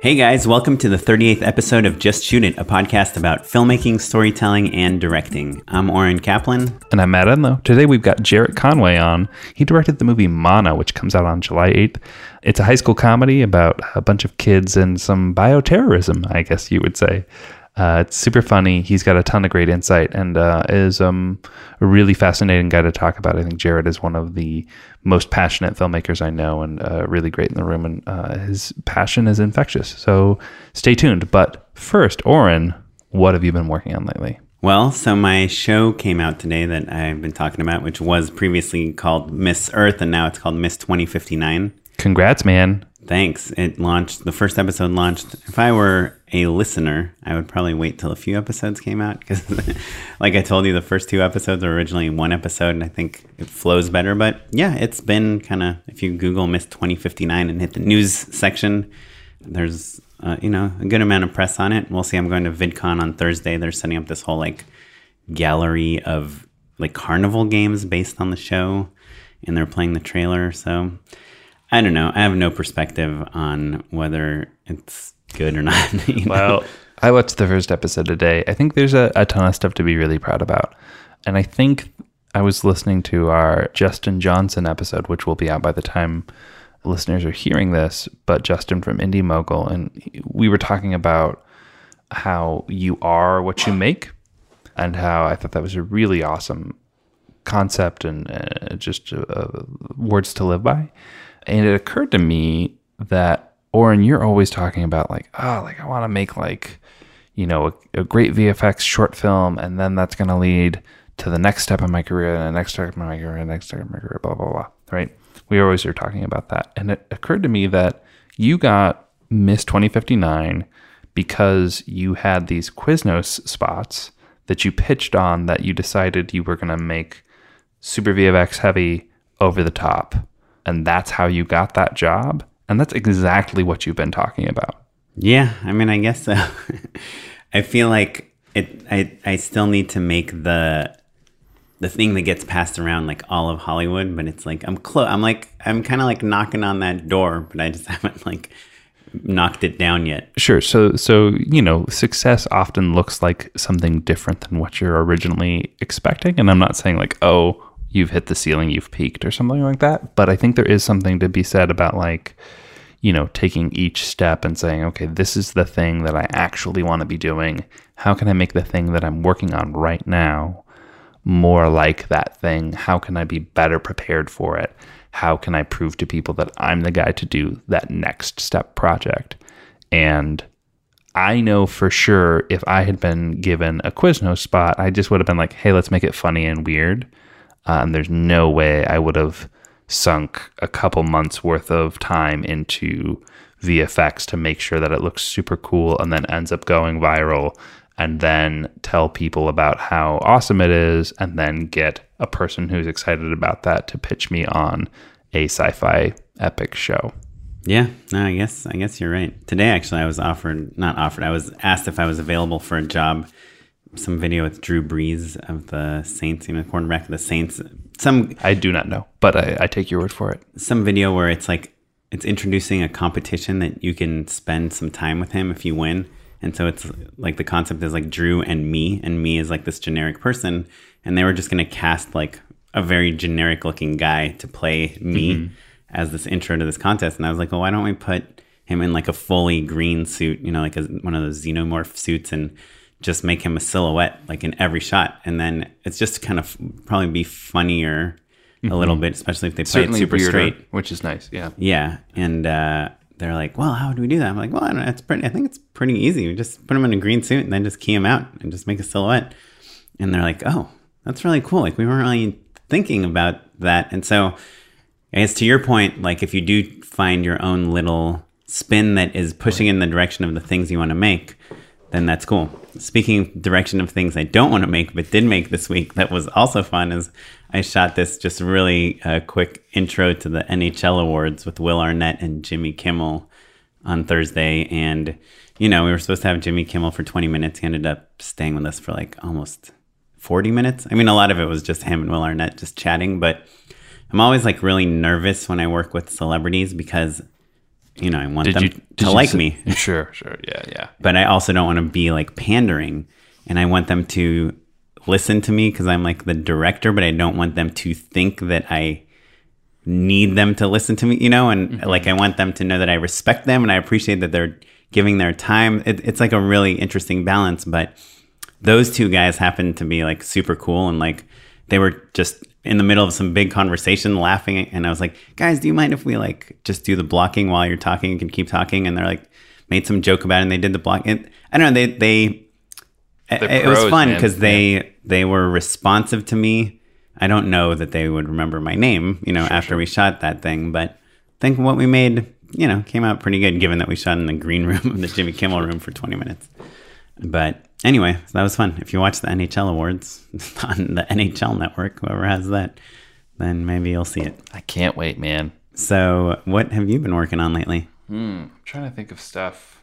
Hey guys, welcome to the 38th episode of Just Shoot It, a podcast about filmmaking, storytelling, and directing. I'm Oren Kaplan. And I'm Matt Enlow. Today we've got Jarrett Conway on. He directed the movie Mono, which comes out on July 8th. It's a high school comedy about a bunch of kids and some bioterrorism, I guess you would say. Uh, it's super funny. He's got a ton of great insight and uh, is um, a really fascinating guy to talk about. I think Jarrett is one of the most passionate filmmakers I know and uh, really great in the room. And uh, his passion is infectious. So stay tuned. But first, Oren, what have you been working on lately? Well, so my show came out today that I've been talking about, which was previously called Miss Earth, and now it's called Miss 2059. Congrats, man. Thanks. It launched, the first episode launched. If I were a listener, I would probably wait till a few episodes came out because, like I told you, the first two episodes are originally one episode, and I think it flows better. But yeah, it's been kind of, if you Google Miss 2059 and hit the news section, there's, uh, you know, a good amount of press on it. We'll see. I'm going to VidCon on Thursday. They're setting up this whole like gallery of like carnival games based on the show, and they're playing the trailer. So, I don't know. I have no perspective on whether it's good or not. Well, I watched the first episode today. I think there's a, a ton of stuff to be really proud about. And I think I was listening to our Justin Johnson episode, which will be out by the time listeners are hearing this, but Justin from Indy Mogul. And we were talking about how you are what you make and how I thought that was a really awesome concept and uh, just uh, words to live by. And it occurred to me that, Oren, you're always talking about like, oh, like I want to make like, you know, a, a, great VFX short film, and then that's going to lead to the next step in my career, and the next step in my career, and the next step in my career, blah, blah, blah. Right? We always are talking about that. And it occurred to me that you got Miss 2059 because you had these Quiznos spots that you pitched on that you decided you were going to make super VFX heavy over the top and that's how you got that job. And that's exactly what you've been talking about. Yeah, I mean, I guess so. I feel like it. I I still need to make the the thing that gets passed around like all of Hollywood, but it's like I'm close. I'm like I'm kind of like knocking on that door, but I just haven't like knocked it down yet. Sure. So so you know, success often looks like something different than what you're originally expecting, and I'm not saying like oh you've hit the ceiling, you've peaked, or something like that. But I think there is something to be said about like, you know, taking each step and saying, okay, this is the thing that I actually want to be doing. How can I make the thing that I'm working on right now more like that thing? How can I be better prepared for it? How can I prove to people that I'm the guy to do that next step project? And I know for sure if I had been given a Quiznos spot, I just would have been like, hey, let's make it funny and weird Uh, and there's no way I would have sunk a couple months worth of time into VFX to make sure that it looks super cool and then ends up going viral and then tell people about how awesome it is and then get a person who's excited about that to pitch me on a sci-fi epic show. Yeah, no, I guess I guess you're right. Today actually I was offered not offered, I was asked if I was available for a job some video with Drew Brees of the Saints, you know, quarterback of the Saints. Some I do not know, but I, I take your word for it. Some video where it's like it's introducing a competition that you can spend some time with him if you win. And so it's like the concept is like Drew and me, and me is like this generic person, and they were just gonna cast like a very generic looking guy to play me mm-hmm. as this intro to this contest. And I was like, well, why don't we put him in like a fully green suit, you know, like a, one of those xenomorph suits and just make him a silhouette like in every shot. And then it's just kind of probably be funnier mm-hmm. a little bit especially if they play Certainly it super weirder, straight. which is nice yeah. Yeah and uh, they're like well how do we do that? I'm like well I don't know, it's pretty i think it's pretty easy. We just put him in a green suit and then just key him out and just make a silhouette. And they're like oh that's really cool. Like we weren't really thinking about that. And so i guess to your point like if you do find your own little spin that is pushing in the direction of the things you want to make then that's cool. Speaking direction of things I don't want to make but did make this week that was also fun is I shot this just really uh, quick intro to the NHL awards with Will Arnett and Jimmy Kimmel on Thursday and you know we were supposed to have Jimmy Kimmel for 20 minutes he ended up staying with us for like almost 40 minutes. I mean a lot of it was just him and Will Arnett just chatting but I'm always like really nervous when I work with celebrities because you know, I want Did them you to like say- me. Sure, sure. Yeah, yeah. but I also don't want to be like pandering and I want them to listen to me because I'm like the director, but I don't want them to think that I need them to listen to me, you know, and mm-hmm. like I want them to know that I respect them and I appreciate that they're giving their time. It, it's like a really interesting balance, but those two guys happened to be like super cool and like they were just in the middle of some big conversation laughing and I was like, "Guys, do you mind if we like just do the blocking while you're talking and can keep talking?" And they're like made some joke about it and they did the block. It, I don't know, they they it, was fun because they they were responsive to me. I don't know that they would remember my name, you know, after we shot that thing, but I think what we made, you know, came out pretty good given that we shot in the green room of the Jimmy Kimmel room for 20 minutes. But anyway, that was fun. If you watch the NHL awards on the NHL network, whoever has that, then maybe you'll see it. I can't wait, man. So, what have you been working on lately? Hmm, I'm trying to think of stuff.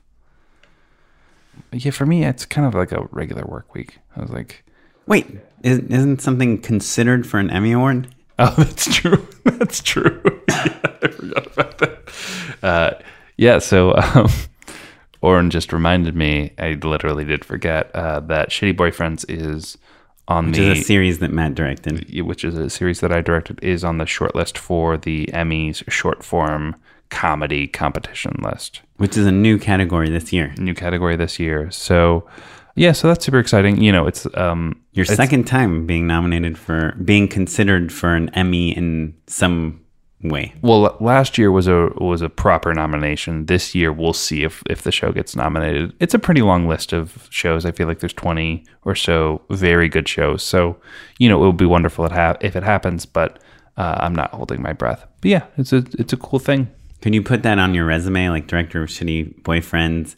Yeah, for me, it's kind of like a regular work week. I was like, Wait, is, isn't something considered for an Emmy award? Oh, that's true. That's true. yeah, I forgot about that. Uh, yeah, so um, Oren just reminded me. I literally did forget uh, that Shitty Boyfriends is on Which the is a series that Matt directed. which is a series that I directed, is on the shortlist for the Emmys short form comedy competition list. which is a new category this year. New category this year. So, yeah, so that's super exciting. You know, it's um, Your it's- second time being nominated for being considered for an Emmy in some way. Well, last year was a was a proper nomination. This year, we'll see if if the show gets nominated. It's a pretty long list of shows. I feel like there's 20 or so very good shows. So, you know, it would be wonderful if it happens. But uh, I'm not holding my breath. But yeah, it's a it's a cool thing. Can you put that on your resume, like director of Shitty Boyfriends,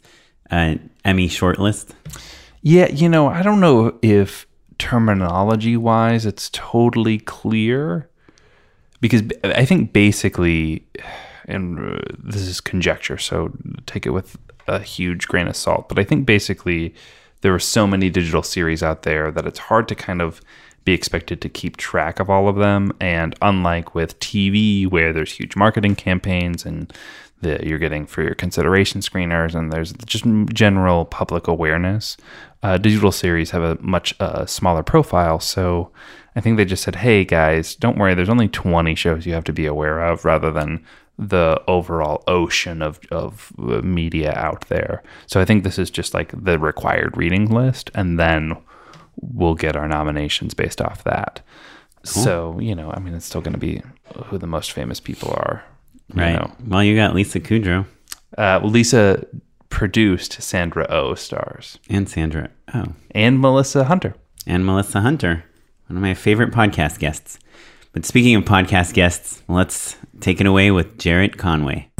uh, Emmy shortlist? Yeah, you know, I don't know if terminology wise it's totally clear because I think basically, and uh, this is conjecture, so take it with a huge grain of salt, but I think basically there are so many digital series out there that it's hard to kind of be expected to keep track of all of them. And unlike with TV, where there's huge marketing campaigns and that you're getting for your consideration screeners, and there's just general public awareness, uh, digital series have a much uh, smaller profile. So I think they just said, hey guys, don't worry, there's only 20 shows you have to be aware of rather than the overall ocean of, of uh, media out there. So I think this is just like the required reading list, and then we'll get our nominations based off that. So, you know, I mean, it's still going to be who the most famous people are. Right. know. Well, you got Lisa Kudrow Uh, well, Lisa produced Sandra O stars and Sandra. Oh, and Melissa Hunter. and Melissa Hunter, one of my favorite podcast guests. But speaking of podcast guests, let's take it away with Jarrett Conway.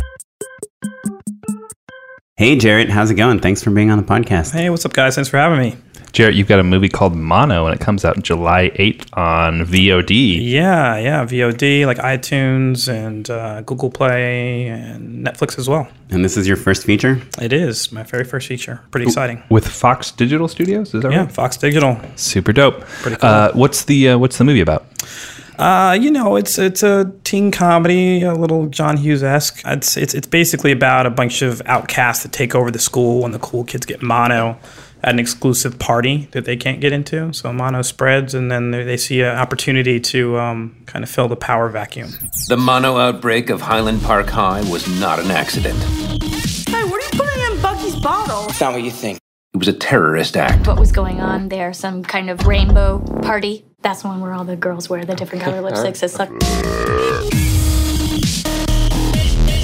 Hey, Jarrett, how's it going? Thanks for being on the podcast. Hey, what's up, guys? Thanks for having me. Jarrett, you've got a movie called Mono, and it comes out July 8th on VOD. Yeah, yeah, VOD, like iTunes and uh, Google Play and Netflix as well. And this is your first feature? It is my very first feature. Pretty exciting. With Fox Digital Studios, is that Yeah, right? Yeah, Fox Digital. Super dope. Pretty cool. Uh, what's the uh, what's the movie about? Uh, you know, it's it's a teen comedy, a little John Hughes esque. It's, it's it's basically about a bunch of outcasts that take over the school, and the cool kids get mono at an exclusive party that they can't get into. So mono spreads, and then they, they see an opportunity to um, kind of fill the power vacuum. The mono outbreak of Highland Park High was not an accident. Hey, what are you putting in Bucky's bottle? not what you think. It was a terrorist act. what was going on there, some kind of rainbow party. That's one where all the girls wear the different color lipsticks. It's like,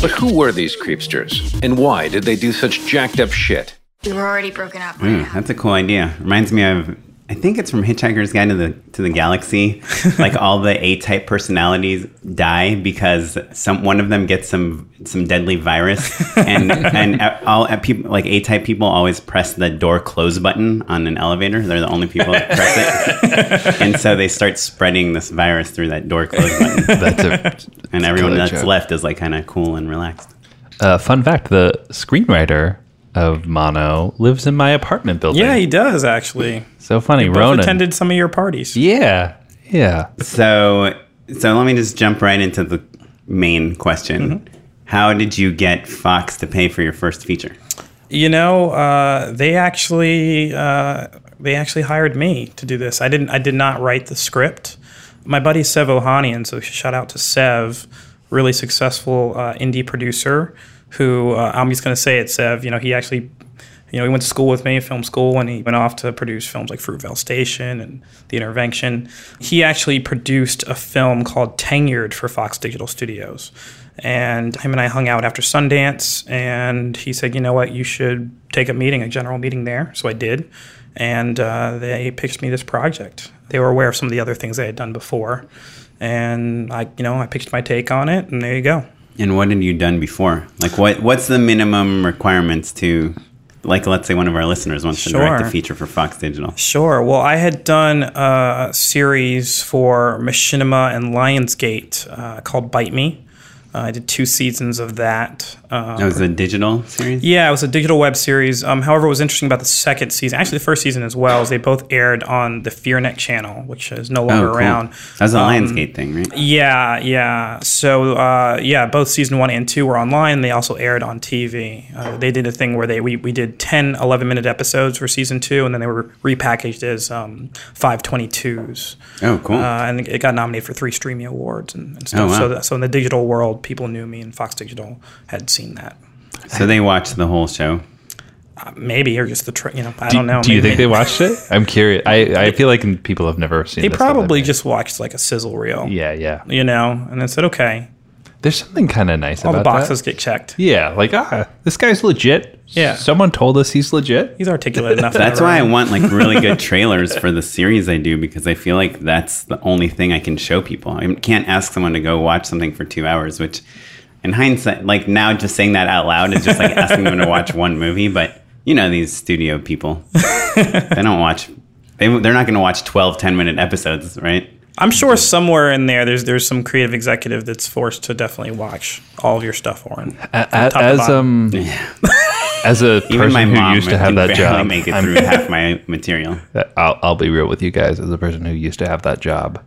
But who were these creepsters? And why did they do such jacked up shit? We were already broken up. Mm, that's a cool idea. Reminds me of I think it's from Hitchhiker's Guide to the to the Galaxy. like all the A type personalities die because some one of them gets some some deadly virus, and and all uh, people like A type people always press the door close button on an elevator. They're the only people that press it, and so they start spreading this virus through that door close button, That's a and everyone that's joke. left is like kind of cool and relaxed. uh, fun fact: the screenwriter of Mono lives in my apartment building. Yeah, he does actually. so funny, Both Ronan. attended some of your parties. Yeah, yeah. So, so let me just jump right into the main question. How did you get Fox to pay for your first feature? You know, uh, they actually uh, they actually hired me to do this. I didn't. I did not write the script. My buddy Sev Ohanian, so shout out to Sev, really successful uh, indie producer. Who uh, I'm just going to say it, Sev. You know, he actually, you know, he went to school with me, film school, and he went off to produce films like Fruitvale Station and The Intervention. He actually produced a film called Tenured for Fox Digital Studios. And him and I hung out after Sundance, and he said, "You know what? You should take a meeting, a general meeting there." So I did, and uh, they pitched me this project. They were aware of some of the other things I had done before, and I, you know, I pitched my take on it, and there you go. And what had you done before? Like, what what's the minimum requirements to, like, let's say one of our listeners wants to direct a feature for Fox Digital. Sure. Well, I had done a series for Machinima and Lionsgate uh, called Bite Me. Uh, I did two seasons of that. Uh, That was a digital series. Yeah, it was a digital web series. Um, however, what was interesting about the second season, actually the first season as well, is they both aired on the FearNet channel, which is no longer Oh, cool. around. That was a Um, Lionsgate thing, right? Yeah, yeah. So, uh, yeah, both season one and two were online. They also aired on TV. Uh, they did a thing where they we, we did 10, 11 minute episodes for season two, and then they were repackaged as um, 522s. Oh, cool. Uh, and it got nominated for three Streamy awards and, and stuff. Oh, wow. so, so in the digital world, people knew me, and Fox Digital had seen that. so they watched the whole show. Maybe or just the tra- you know I don't know. Do you think they watched it? I'm curious. I, I feel like people have never seen. They this probably just watched like a sizzle reel. Yeah, yeah. You know, and then said, okay, There's something kind of nice all about the boxes that. get checked. Yeah, like ah, this guy's legit. Yeah. someone told us he's legit. He's articulate enough. That's to why I want like really good trailers for the series I do because I feel like that's the only thing I can show people. I can't ask someone to go watch something for two hours, which in hindsight, like now just saying that out loud is just like asking them to watch one movie. But you know, these studio people, they don't watch, they, they're not going to watch 12, 10 minute episodes, right? I'm sure somewhere in there, there's there's some creative executive that's forced to definitely watch all of your stuff, Oren. A- as bottom. um, as a Even my person who mom used to have can that barely job, make it I'm- through half my material. I'll, I'll be real with you guys. As a person who used to have that job,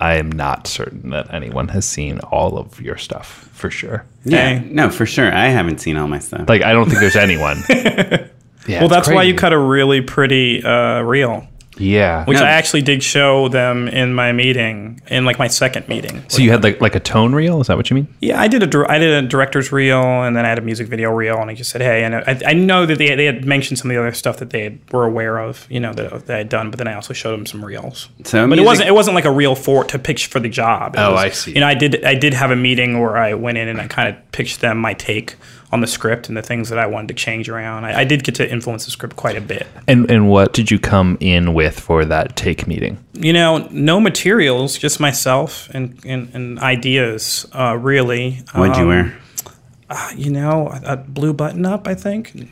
I am not certain that anyone has seen all of your stuff for sure. Yeah, Okay. no, for sure. I haven't seen all my stuff. Like, I don't think there's anyone. Yeah, Well, it's that's why you cut a really pretty uh, reel, Yeah. which No. I actually did show them in my meeting, in like my second meeting. so you had like like a tone reel? Is that what you mean? Yeah, I did a dir- I did a director's reel, and then I had a music video reel, and I just said, "Hey," and I, I know that they, they had mentioned some of the other stuff that they had, were aware of, you know, that, that I had done, but then I also showed them some reels. So but music- it wasn't it wasn't like a reel for to pitch for the job. It Oh, was- I see. You know, I did I did have a meeting where I went in and I kind of pitched them my take on the script and the things that I wanted to change around. I, I did get to influence the script quite a bit. And and what did you come in with for that take meeting? You know, no materials, just myself and and, and ideas. Uh, really, What'd you Um, wear? You know, a, a blue button up, I think.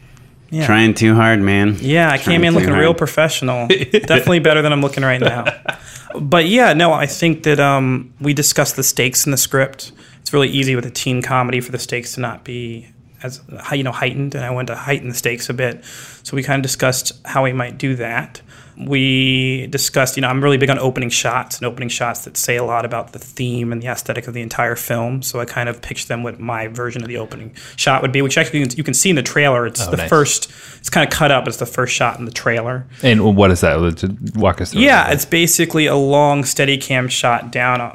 Yeah. Trying too hard, man. Yeah, I Trying came in looking hard. real professional. Definitely better than I'm looking right now. But yeah, no, I think that um, we discussed the stakes in the script. It's really easy with a teen comedy for the stakes to not be as you know heightened, and I wanted to heighten the stakes a bit. So we kind of discussed how we might do that. We discussed, you know, I'm really big on opening shots and opening shots that say a lot about the theme and the aesthetic of the entire film. So I kind of pitched them what my version of the opening shot would be, which actually you can- see in the trailer. It's Oh, the nice. first, it's kind of cut up. It's the first shot in the trailer. And what is that? Walk us through. Yeah, it's basically a long steady cam shot down a, a,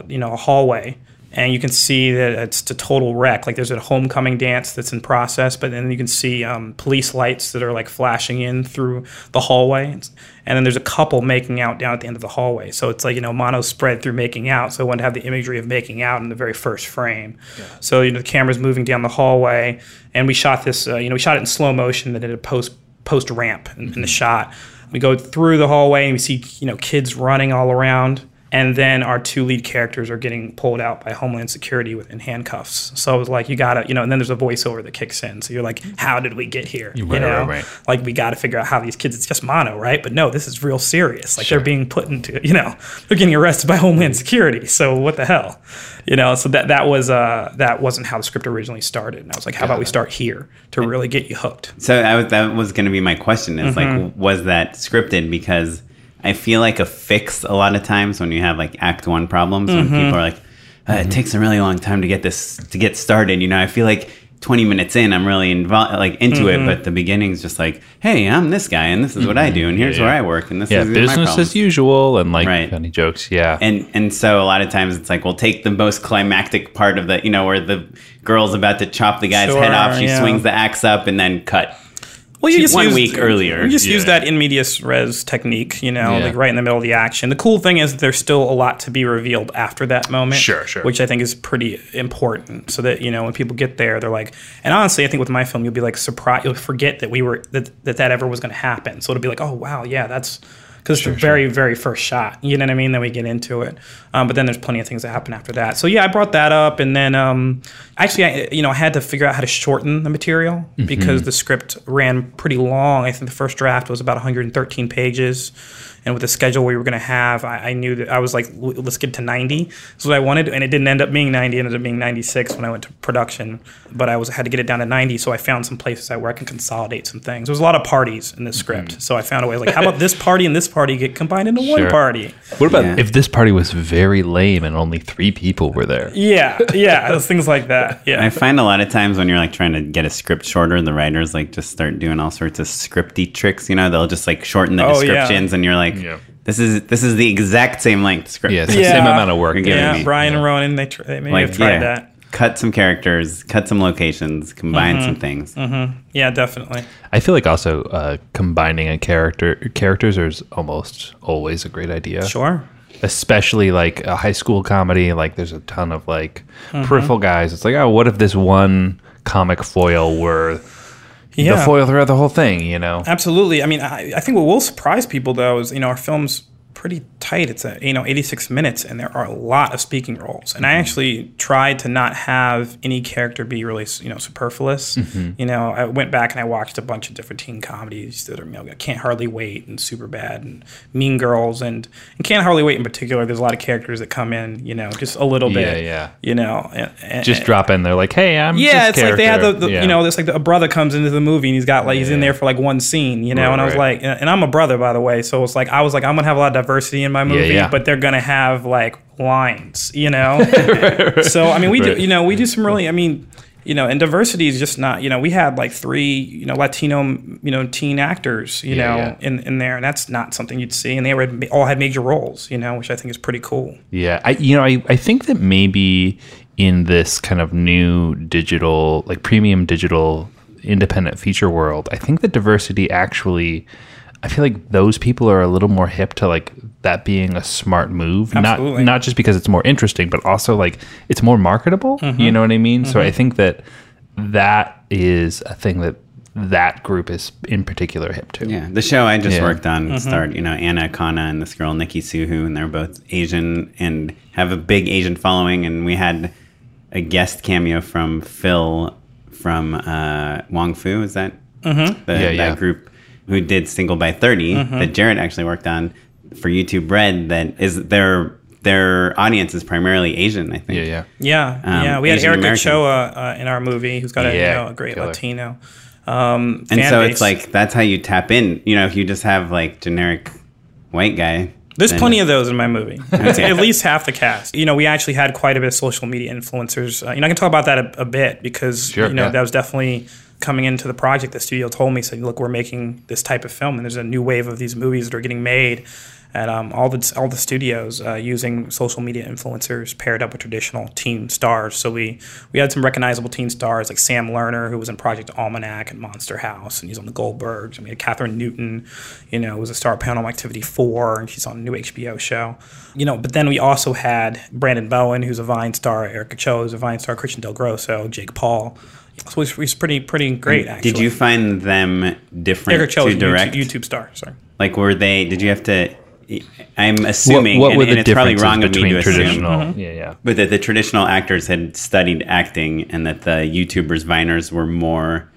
a you know a hallway, and you can see that it's a total wreck. Like there's a homecoming dance that's in process, but then you can see um, police lights that are like flashing in through the hallway, and then there's a couple making out down at the end of the hallway. So it's like you know mono spread through making out. So I wanted to have the imagery of making out in the very first frame. So you know the camera's moving down the hallway, and we shot this. Uh, you know we shot it in slow motion, then did a post post ramp in, in the shot. We go through the hallway and we see you know kids running all around, and then our two lead characters are getting pulled out by Homeland Security within handcuffs. So it was like you gotta you know, and then there's a voiceover that kicks in. So you're like, how did we get here? You Right, know, right, right. like we got to figure out how these kids. It's just mono, right? But no, this is real serious. Like they're being put into you know they're getting arrested by Homeland Security. So what the hell, you know? So that that was uh that wasn't how the script originally started. And I was like, how about we start here to really get you hooked? So I was, that was going to be my question is Mm-hmm. like, was that scripted? Because I feel like a fix a lot of times when you have like act one problems, when Mm-hmm. people are like, uh, it takes a really long time to get this to get started. You know, I feel like 20 minutes in, I'm really involved, like into Mm-hmm. it, but the beginning's just like, hey, I'm this guy, and this is what I do, and here's Yeah, where yeah. I work, and this Yeah, is my business as usual, and like Right. funny jokes. Yeah, And and so a lot of times it's like we'll take the most climactic part of the you know where the girl's about to chop the guy's head off, she yeah. swings the axe up, and then cut. Well, you Two- just one used- week earlier. You just use that in medias res technique, you know, Yeah. like right in the middle of the action. The cool thing is there's still a lot to be revealed after that moment. Sure, sure. Which I think is pretty important, so that you know when people get there, they're like. And honestly, I think with my film, you'll be like surprised. You'll forget that we were that that, that ever was going to happen. So it'll be like, oh wow, yeah, that's. Because it's the very, very first shot, you know what I mean. Then we get into it, um, but then there's plenty of things that happen after that. So yeah, I brought that up, and then um, actually, I, you know, I had to figure out how to shorten the material because the script ran pretty long. I think the first draft was about 113 pages, and with the schedule we were going to have, I, I knew that I was like, let's get to 90. That's what I wanted, and it didn't end up being 90. It ended up being 96 when I went to production. But I was had to get it down to 90, so I found some places where I can consolidate some things. There was a lot of parties in this script, mm-hmm. so I found a way like, how about this party and this party get combined into one party? what about Yeah. if this party was very lame and only three people were there? Yeah, yeah, those things like that. Yeah. I find a lot of times when you're like trying to get a script shorter, the writers like just start doing all sorts of scripty tricks. You know, they'll just like shorten the Oh, yeah. descriptions, and you're like, Yeah. this is this is the exact same length script. Yeah, it's the Yeah. same amount of work. You're that giving yeah, me- Brian yeah. and Ronan, they, tr- they maybe like have tried yeah, that. cut some characters, cut some locations, combine Mm-hmm. some things. Yeah, definitely. I feel like also uh, combining a character characters is almost always a great idea. Sure. especially like a high school comedy like there's a ton of like Mm-hmm. peripheral guys it's like oh what if this one comic foil were Yeah. the foil throughout the whole thing you know Absolutely. I mean, I, I think what will surprise people though is you know our film's pretty tight. It's a you know 86 minutes, and there are a lot of speaking roles. And I mm-hmm. actually tried to not have any character be really you know superfluous. Mm-hmm. You know, I went back and I watched a bunch of different teen comedies that are you know Can't Hardly Wait and Super Bad and Mean Girls and, and Can't Hardly Wait in particular. There's a lot of characters that come in you know just a little bit. yeah. yeah. You know, and, and- just drop in there like hey i'm yeah, it's like they had the, the Yeah. you know, it's like the, a brother comes into the movie and he's got like he's in there for like one scene, you know, Right, and I was right. like, and I'm a brother by the way, so it's like I was like I'm gonna have a lot of diversity in my movie, yeah. but they're gonna have like lines, you know. So I mean, we Right. do, you know, we do some really, I mean. You know, and diversity is just not. You know, we had like three, you know, Latino, you know, teen actors, you Yeah, know, yeah. in in there, and that's not something you'd see. And they were all had major roles, you know, which I think is pretty cool. Yeah, I you know I, I think that maybe in this kind of new digital like premium digital independent feature world, I think that diversity actually I feel like those people are a little more hip to like that being a smart move. Absolutely. Not not just because it's more interesting, but also like it's more marketable. Mm-hmm. You know what I mean? So I think that that is a thing that that group is in particular hip to. Yeah, the show I just Yeah. worked on Mm-hmm. starred, you know, Anna Akana and this girl Nikki SooHoo, and they're both Asian and have a big Asian following. And we had a guest cameo from Phil from uh, Wong Fu. Is that Mm-hmm. the, Yeah, that yeah. group who did Single by 30 Mm-hmm. that Jarrett actually worked on for YouTube Red? That is their their audience is primarily Asian. I think. Yeah, yeah. Yeah, Um, yeah. We had Asian Eric Americans. Ochoa uh, in our movie, who's got a, Yeah, you know, a great killer. Latino. Um, And so base. it's like that's how you tap in. You know, if you just have like generic white guy. there's then- plenty of those in my movie. It's at least half the cast. You know, we actually had quite a bit of social media influencers. Uh, you know, I can talk about that a, a bit because Sure, you know yeah. that was definitely coming into the project. The studio told me, said, "Look, we're making this type of film, and there's a new wave of these movies that are getting made." And um, all the all the studios uh, using social media influencers paired up with traditional teen stars. So we we had some recognizable teen stars like Sam Lerner, who was in Project Almanac and Monster House, and he's on the Goldbergs. And we had Kathryn Newton, you know, was a star of Paranormal Activity Four, and she's on a new HBO show. You know, but then we also had Brandon Bowen, who's a Vine star, Erica Cho, who's a Vine star, Christian Del Grosso, Jake Paul. So it was, it was pretty pretty great. Actually, Did you find them different Erica Cho to direct? YouTube, YouTube star. Sorry. Like, were they? Did you have to? I'm assuming, what, what and, were and it's probably wrong of me between to assume. Mm-hmm. Yeah, yeah. but that the traditional actors had studied acting, and that the YouTubers, Viners, were more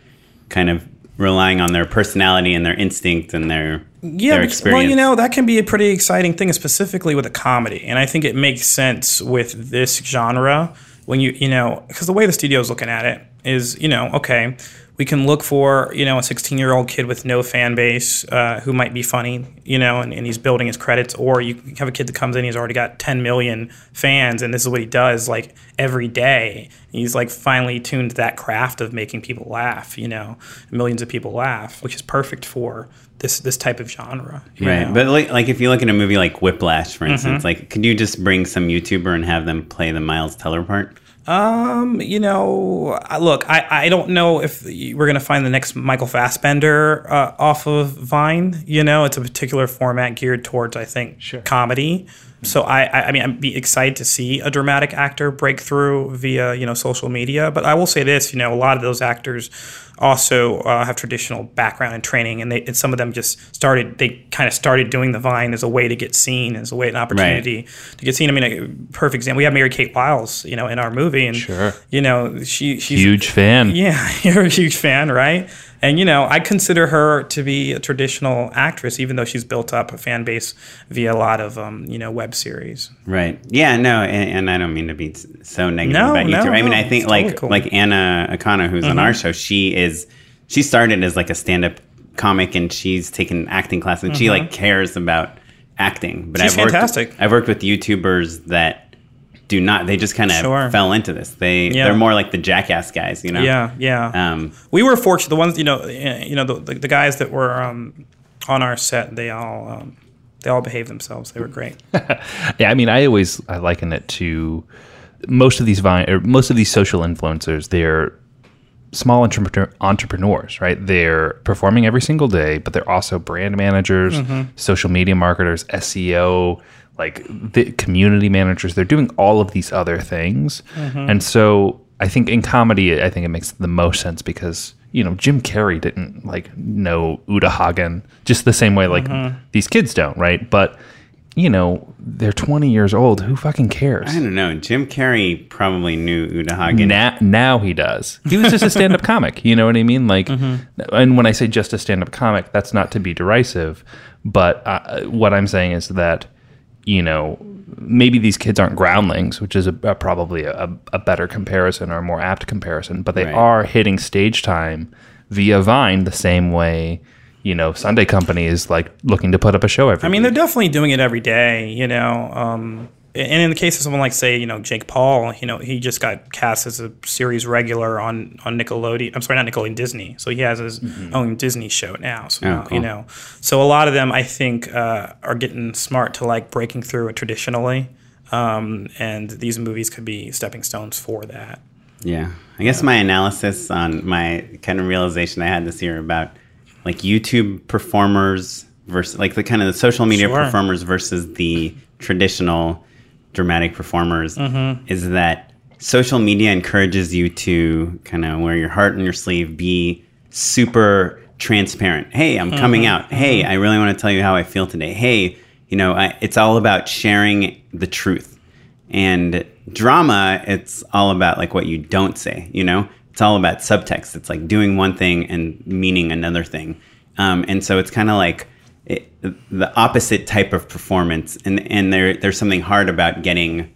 kind of relying on their personality and their instinct and their Yeah, their because- experience. well, you know that can be a pretty exciting thing, specifically with a comedy, and I think it makes sense with this genre when you you know because the way the studio's looking at it is you know okay we can look for you know a 16 year old kid with no fan base uh, who might be funny you know and, and he's building his credits or you have a kid that comes in he's already got 10 million fans and this is what he does like every day he's like finally tuned that craft of making people laugh you know millions of people laugh which is perfect for this this type of genre Right, know? but like, like if you look at a movie like Whiplash, for instance, like could you just bring some YouTuber and have them play the Miles Teller part? Um, you know, look, I, I don't know if we're going to find the next Michael Fassbender uh, off of Vine. You know, it's a particular format geared towards, I think, comedy. So I, I I mean, I'd be excited to see a dramatic actor break through via you know social media. But I will say this, you know, a lot of those actors also uh, have traditional background and training, and they and some of them just started. They kind of started doing the Vine as a way to get seen, as a way, an opportunity to get seen. I mean, a perfect example. We have Mary Kate Wiles, you know, in our movie, and Sure. you know, she she's Huge fan. yeah, you're a huge fan, right? And you know, I consider her to be a traditional actress, even though she's built up a fan base via a lot of um, you know web series. Right. Yeah. No. And, and I don't mean to be so negative No, about no, YouTuber. I mean, no, I think like totally cool. Mm-hmm. like Anna Akana, who's on our show, she is she started as like a stand up comic, and she's taken acting classes. And She like cares about acting. But Mm-hmm. She's I've worked, fantastic. I've worked with YouTubers that do not. They just kind of Sure. fell into this. They Yeah. they're more like the jackass guys. You know. Yeah, yeah. Um, we were fortunate. The ones you know, eh, you know, the, the, the guys that were um, on our set, they all um, they all behaved themselves. They were great. Yeah, I mean, I always I liken it to most of these vine or most of these social influencers. They're small entrepreneur, entrepreneurs, right? They're performing every single day, but they're also brand managers, social media marketers, SEO, like the community managers. They're doing all of these other things, mm-hmm. and so I think in comedy, I think it makes the most sense because you know Jim Carrey didn't like know Uta Hagen just the same way like mm-hmm. these kids don't, right? But you know, they're 20 years old. Who fucking cares? I don't know. Jim Carrey probably knew Uta Hagen. Now, now he does. He was just a stand-up comic. You know what I mean? Like, mm-hmm. and when I say just a stand-up comic, that's not to be derisive, but uh, what I'm saying is that, you know, maybe these kids aren't groundlings, which is a, a, probably a, a better comparison or a more apt comparison, but they Right. are hitting stage time via Vine the same way. You know, Sunday Company is like looking to put up a show every. I mean, week. they're definitely doing it every day, you know. Um, and in the case of someone like, say, you know, Jake Paul, you know, he just got cast as a series regular on on Nickelodeon. I'm sorry, not Nickelodeon, Disney. So he has his own Disney show now. So Oh, cool. you know, so a lot of them, I think, uh, are getting smart to like breaking through it traditionally. Um, and these movies could be stepping stones for that. Yeah. I guess my analysis on my kind of realization I had this year about like YouTube performers versus like the kind of the social media Sure. performers versus the traditional dramatic performers mm-hmm. is that social media encourages you to kind of wear your heart on your sleeve, be super transparent. Hey, I'm mm-hmm. coming out. Hey, mm-hmm. I really want to tell you how I feel today. Hey, you know, I, it's all about sharing the truth. And drama, it's all about like what you don't say, you know? It's all about subtext. It's like doing one thing and meaning another thing. Um, and so it's kind of like it, the opposite type of performance. And, and there, there's something hard about getting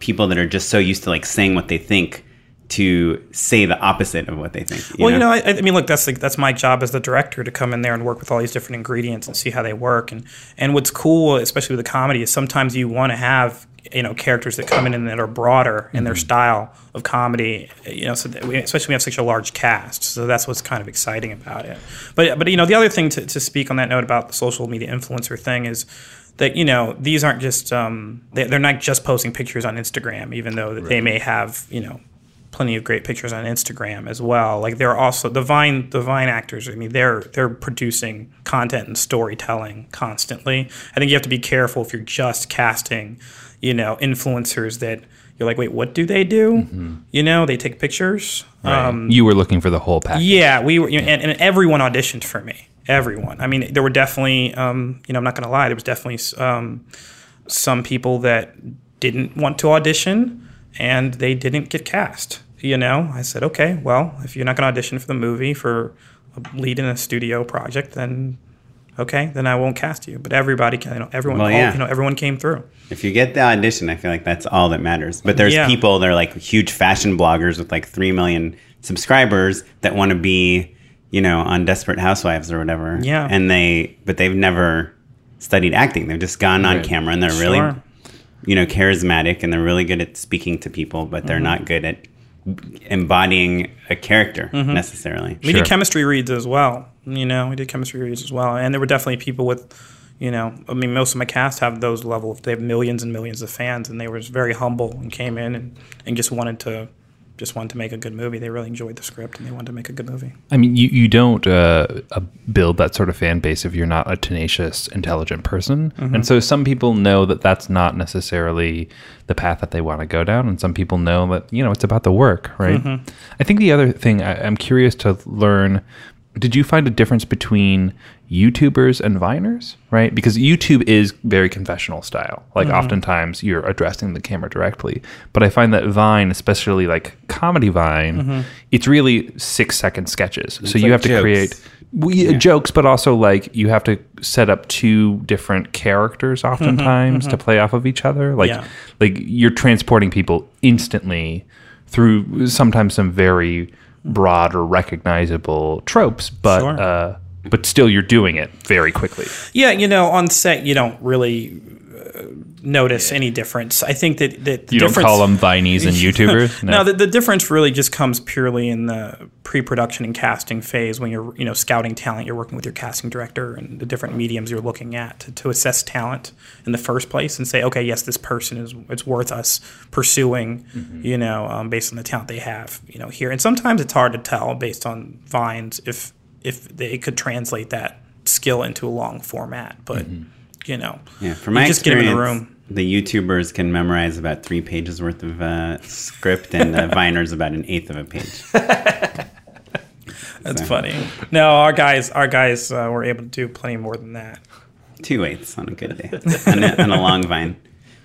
people that are just so used to like saying what they think to say the opposite of what they think. you well, know? you know, I, I mean, look, that's like, that's my job as the director to come in there and work with all these different ingredients and see how they work. And and what's cool, especially with the comedy, is sometimes you want to have you know characters that come in and that are broader in their style of comedy. You know, so we, especially when we have such a large cast. So that's what's kind of exciting about it. But but you know, the other thing to, to speak on that note about the social media influencer thing is that you know these aren't just um, they, they're not just posting pictures on Instagram, even though that they may have you know plenty of great pictures on Instagram as well. Like they're also the Vine the Vine actors. I mean, they're they're producing content and storytelling constantly. I think you have to be careful if you're just casting, you know, influencers that you're like, wait, what do they do? You know, they take pictures. Um, you were looking for the whole package. yeah, we were, you know, and, and everyone auditioned for me. Everyone. I mean, there were definitely, um, you know, I'm not going to lie, there was definitely um, some people that didn't want to audition and they didn't get cast. You know, I said, okay, well, if you're not going to audition for the movie for a lead in a studio project, then okay, then I won't cast you. But everybody, you know, everyone, Well, all- you know, everyone came through. If you get the audition, I feel like that's all that matters. But there's Yeah. people that are like huge fashion bloggers with like three million subscribers that want to be, you know, on Desperate Housewives or whatever. Yeah. And they, but they've never studied acting. They've just gone on camera and they're really, you know, charismatic and they're really good at speaking to people, but Mm-hmm. they're not good at embodying a character Mm-hmm. necessarily. We Sure. did chemistry reads as well. You know, we did chemistry reads as well, and there were definitely people with, you know, I mean, most of my cast have those level. They have millions and millions of fans, and they were just very humble and came in and, and just wanted to, just wanted to make a good movie. They really enjoyed the script and they wanted to make a good movie. I mean, you, you don't uh, uh, build that sort of fan base if you're not a tenacious, intelligent person. And so some people know that that's not necessarily the path that they want to go down. And some people know that, you know, it's about the work, right? I think the other thing I, I'm curious to learn did you find a difference between YouTubers and Viners, right? Because YouTube is very confessional style. Like mm-hmm. oftentimes you're addressing the camera directly. But I find that Vine, especially like comedy Vine, mm-hmm. it's really six second sketches. so you like have to jokes. create well, yeah, jokes, but also like you have to set up two different characters mm-hmm, oftentimes to play off of each other. Like Yeah. like you're transporting people instantly through sometimes some very broad or recognizable tropes, but Sure. uh, but still you're doing it very quickly. Yeah, you know, on set you don't really notice any difference. I think that that the You don't difference, call them Vinies and YouTubers. No, the, the difference really just comes purely in the pre-production and casting phase when you're, you know, scouting talent. You're working with your casting director and the different mediums you're looking at to, to assess talent in the first place and say, okay, yes, this person is it's worth us pursuing, you know, um, based on the talent they have, you know, here. And sometimes it's hard to tell based on vines if if they could translate that skill into a long format, but you know, Yeah, from my just get them in the room. the YouTubers can memorize about three pages worth of uh, script, and the Viners about an eighth of a page. That's funny. No, our guys, our guys uh, were able to do plenty more than that. Two eighths on a good day, on a, on a long vine.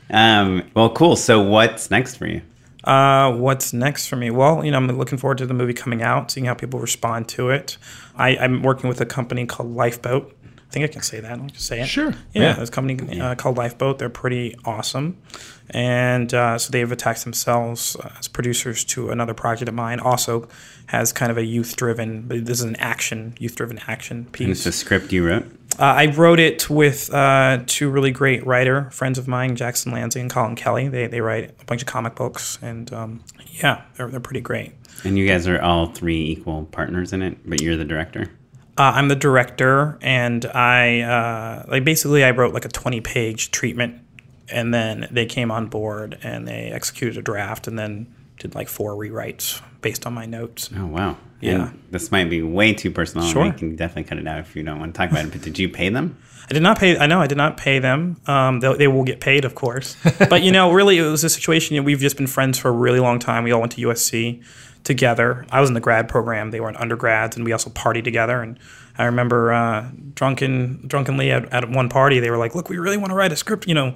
Um, well, cool. So, what's next for you? Uh, what's next for me? Well, you know, I'm looking forward to the movie coming out, seeing how people respond to it. I, I'm working with a company called Lifeboat. I think I can say that. I'll just say it. Sure. Yeah, Yeah. this company uh, called Lifeboat. They're pretty awesome, and uh, so they've attached themselves uh, as producers to another project of mine. Also, has kind of a youth-driven. But this is an action, youth-driven action And piece. it's a script you wrote. Uh, I wrote it with uh, two really great writer friends of mine, Jackson Lanzing and Collin Kelly. They, they write a bunch of comic books, and um, yeah, they're, they're pretty great. And you guys are all three equal partners in it, but you're the director. Uh, I'm the director, and I uh, like basically I wrote like a 20 page treatment, and then they came on board and they executed a draft, and then did like four rewrites based on my notes. Oh wow. Yeah. And this might be way too personal. Sure. We can definitely cut it out if you don't want to talk about it. But did you pay them? I did not pay. I know I did not pay them. Um, they, they will get paid, of course. but you know, really, it was a situation. You know, we've just been friends for a really long time. We all went to USC together. I was in the grad program. They were in undergrads, and we also partied together. And I remember uh, drunken, drunkenly at, at one party, they were like, "Look, we really want to write a script. You know,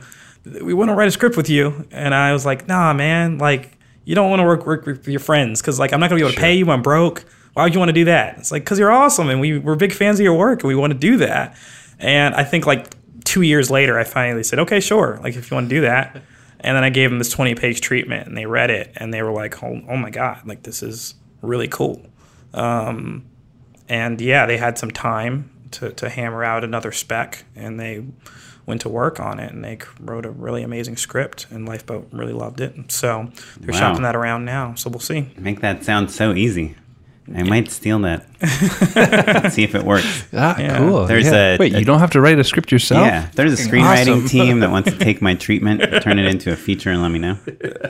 we want to write a script with you." And I was like, "Nah, man. Like, you don't want to work work with your friends because like I'm not gonna be able to pay you. I'm broke. Why would you want to do that?" It's like because you're awesome, and we we're big fans of your work, and we want to do that. And I think like two years later, I finally said, okay, sure. Like if you want to do that. And then I gave them this 20 page treatment and they read it and they were like, oh, oh my God, like this is really cool. Um, and yeah, they had some time to, to hammer out another spec and they went to work on it and they wrote a really amazing script and Lifeboat really loved it. So they're Wow. shopping that around now. So we'll see. Make that sound so easy. I might steal that. See if it works. Ah, Yeah. cool. There's Yeah. a- wait. a- you don't have to write a script yourself. Yeah, there's a screenwriting awesome. team that wants to take my treatment, turn it into a feature, and let me know.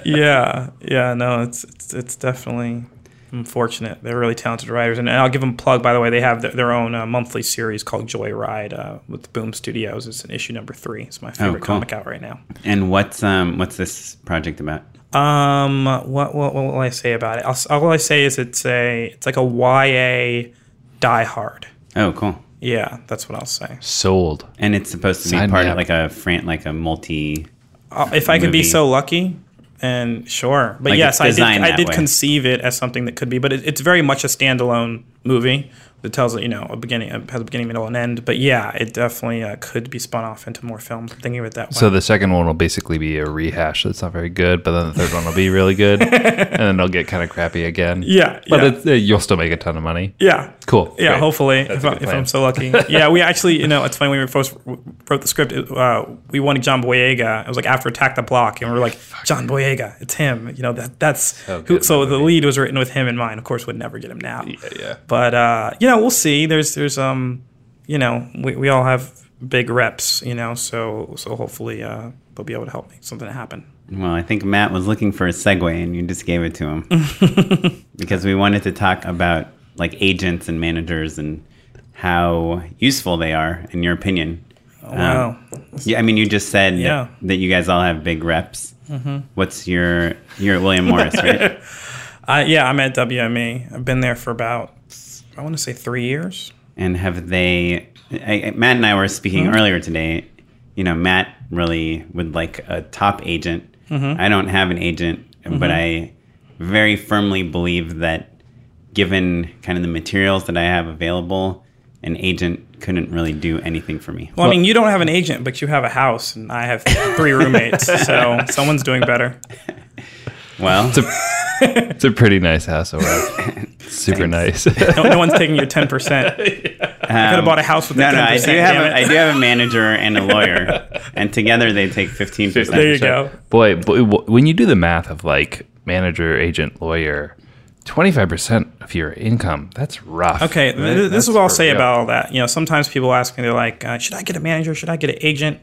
yeah, yeah, no, it's it's, it's definitely unfortunate. They're really talented writers, and I'll give them a plug. By the way, they have their, their own uh, monthly series called Joyride uh, with Boom Studios. It's an issue number three. It's my favorite cool. comic out right now. And what's um what's this project about? Um, what, what what will I say about it? I'll, all I say is it's a it's like a YA Die Hard. Oh, cool. Yeah, that's what I'll say. Sold. And it's supposed to be Sign part of like a fran- like a multi. Uh, if I could be so lucky, and sure, but Like, yes, I did. I did way. conceive it as something that could be, but it, it's very much a standalone movie that tells it, you know, a beginning, has a beginning, middle, and end. But yeah, it definitely uh, could be spun off into more films. Thinking of it that way. So the second one will basically be a rehash that's not very good, but then the third one will be really good, and then it'll get kind of crappy again. Yeah, but yeah. It's, uh, you'll still make a ton of money. yeah, Cool. Yeah, Great. hopefully, if, a I, good if. I'm so lucky. yeah, we actually, you know, it's funny when we first wrote the script. Uh, we wanted John Boyega. It was like after Attack the Block, and we were like, John Boyega, it's him. You know that that's So who. So the lead was written with him in mind. Of course, would never get him now. Yeah, yeah. But uh, you know, we'll see. There's there's um, you know, we, we all have big reps. You know, so so hopefully uh, they'll be able to help make something happen. Well, I think Matt was looking for a segue and you just gave it to him. because we wanted to talk about like agents and managers and how useful they are, in your opinion. Um, Wow. yeah, I mean, you just said Yeah. Mm-hmm. that you guys all have big reps. What's your, you're at William Morris, right? Uh, yeah, I'm at WME. I've been there for about I want to say three years. and have they, I, I- Matt and I were speaking Mm-hmm. earlier today. You know, Matt really would like a top agent. Mm-hmm. I don't have an agent, but I very firmly believe that given kind of the materials that I have available, an agent couldn't really do anything for me. Well, I mean, you don't have an agent, but you have a house, and I have three roommates, so someone's doing better. Well, It's a pretty nice house overall. Super nice. No, no one's taking your ten percent. I could have bought a house with no, the no, ten I do have a, I do have a manager and a lawyer, and together they take fifteen percent. There you go. Boy, boy, when you do the math of like manager, agent, lawyer, twenty five percent of your income, that's rough. Okay, th- this That's is what I'll say real. about all that. You know, sometimes people ask me, they're like, uh, "Should I get a manager? Should I get an agent?"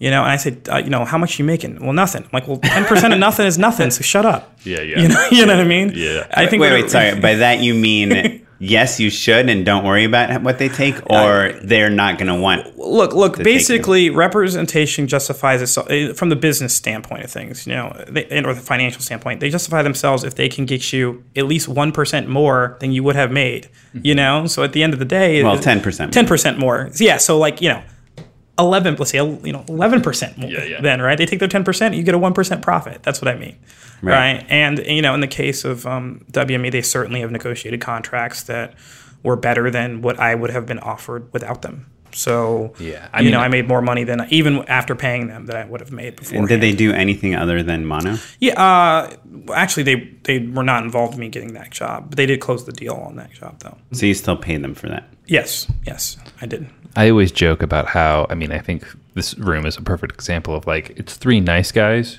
You know, and I said, uh, "You know, how much you making?" Well, nothing. I'm like, well, ten percent of nothing is nothing. So shut up. Yeah, yeah. You know, you know what I mean? Yeah. I think. Wait, what- wait, sorry. By that you mean yes, you should, and don't worry about what they take, or they're not going to want. look, look. take Basically, representation justifies itself uh, from the business standpoint of things. You know, they, and- or the financial standpoint. They justify themselves if they can get you at least one percent more than you would have made. You know, so at the end of the day, Well, 10%. ten percent more. Yeah, so like you know. 11 let's say you know 11% more Yeah, yeah. then right they take their 10% you get a 1% profit that's what i mean Right. right, and you know in the case of um, wme they certainly have negotiated contracts that were better than what i would have been offered without them so Yeah, I you mean- know i made more money than even after paying them that i would have made before And did they do anything other than mono? yeah uh, actually they they were not involved in me getting that job but they did close the deal on that job though So you still paid them for that? yes yes i did I always joke about how I mean I think this room is a perfect example of like it's three nice guys,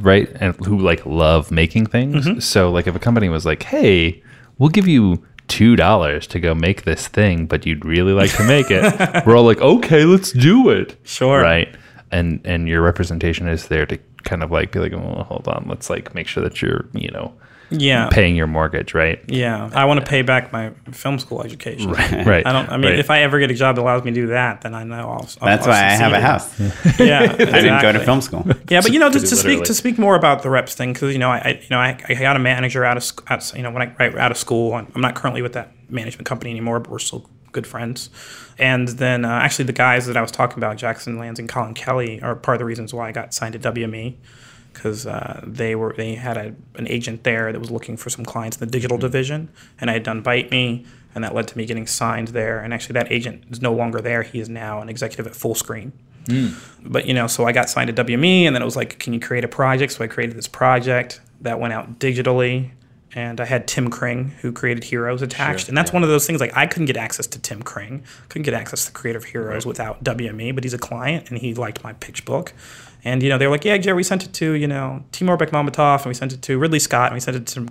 right? And who like love making things. Mm-hmm. So like if a company was like, "Hey, we'll give you two dollars to go make this thing, but you'd really like to make it," we're all like, "Okay, let's do it." Sure. right? And and your representation is there to kind of like be like, "Well, hold on, let's like make sure that you're you know yeah paying your mortgage, right?" yeah i want to pay back my film school education Right. right. I don't. I mean, right. if I ever get a job that allows me to do that, then I know I'll. I'll That's I'll why I have a house. Yeah, I didn't go to film school. Yeah, but you know, just Pretty to speak to speak more about the reps thing, because you know, I, I you know I, I got a manager out of out, you know when I right out of school. I'm I'm not currently with that management company anymore, but we're still good friends. And then uh, actually, the guys that I was talking about, Jackson Lanzing and Collin Kelly, are part of the reasons why I got signed to WME. Because uh, they were they had a, an agent there that was looking for some clients in the digital division, and I had done Bite Me, and that led to me getting signed there. And actually, that agent is no longer there; he is now an executive at Full Screen. But you know so i got signed to wme and then it was like can you create a project? So i created this project that went out digitally and i had tim kring who created heroes attached and that's one of those things like i couldn't get access to tim kring. Couldn't get access to creative heroes without wme but he's a client and he liked my pitch book and you know they were like yeah jerry we sent it to you know timur bekmambetov and we sent it to ridley scott and we sent it to tim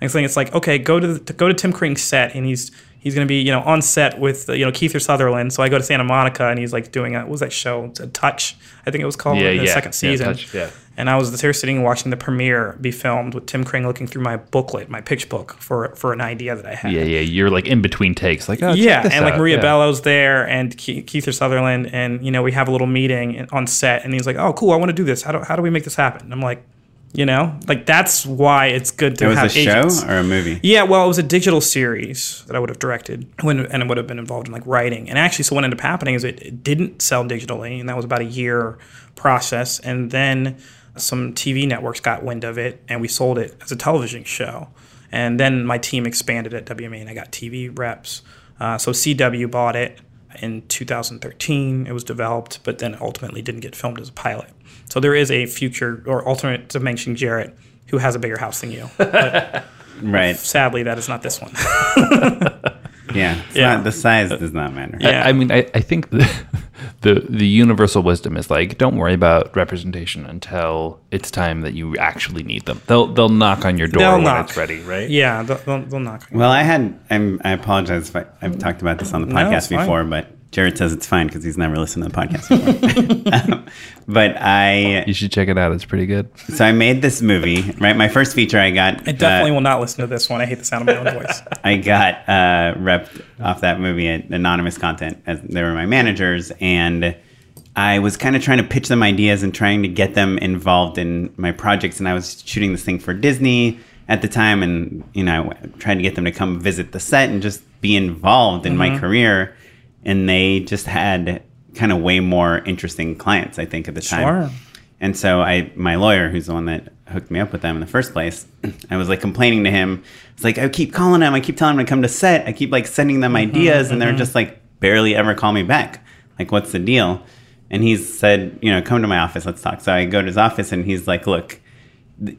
next thing it's like okay go to, the, go to tim kring's set and he's he's going to be you know on set with you know Kiefer Sutherland. So I go to Santa Monica and he's like doing a what was that show? It's a Touch, I think it was called. Yeah, the yeah. second Yeah, season. Touch, yeah. And I was there sitting watching the premiere be filmed with Tim Kring looking through my booklet, my pitch book for for an idea that I had. Yeah, yeah. You're like in between takes, like oh, Yeah, and like out. Maria Yeah. Bello's there, and Ke- Kiefer Sutherland, and you know we have a little meeting on set, and he's like, "Oh, cool, I want to do this. How do how do we make this happen?" And I'm like, you know, like that's why it's good to It was have a show or a movie? Yeah, well, it was a digital series that I would have directed when, and it would have been involved in like writing. And actually, so what ended up happening is it, it didn't sell digitally, and that was about a year process. And then some TV networks got wind of it, and we sold it as a television show. And then my team expanded at WME and I got TV reps. Uh, so CW bought it in 2013. It was developed, but then ultimately didn't get filmed as a pilot. So there is a future or alternate dimension Jarrett who has a bigger house than you. But Right. sadly, that is not this one. Yeah. It's Yeah. Not, the size does not matter. Yeah. I, I mean, I, I think the, the the universal wisdom is like, don't worry about representation until it's time that you actually need them. They'll they'll knock on your door They'll when knock. it's ready, right? yeah, they'll, they'll, they'll knock. Well, I had. I'm, I apologize if I, I've talked about this on the No, podcast it's fine. before, but Jarrett says it's fine because he's never listened to the podcast before. Um, but I, You should check it out. It's pretty good. so I made this movie. Right, my first feature I got. I definitely uh, will not listen to this one. I hate the sound of my own voice. I got uh, repped off that movie at Anonymous Content as they were my managers, and I was kind of trying to pitch them ideas and trying to get them involved in my projects. And I was shooting this thing for Disney at the time, and you know, trying to get them to come visit the set and just be involved in my career. And they just had kind of way more interesting clients, I think, at the time. Sure. And so I, my lawyer, who's the one that hooked me up with them in the first place, I was like complaining to him. It's like I keep calling them, I keep telling them to come to set, I keep like sending them mm-hmm, ideas, and they're mm-hmm. just like barely ever call me back. Like, what's the deal? And he said, you know, come to my office, let's talk. So I go to his office, and he's like, look,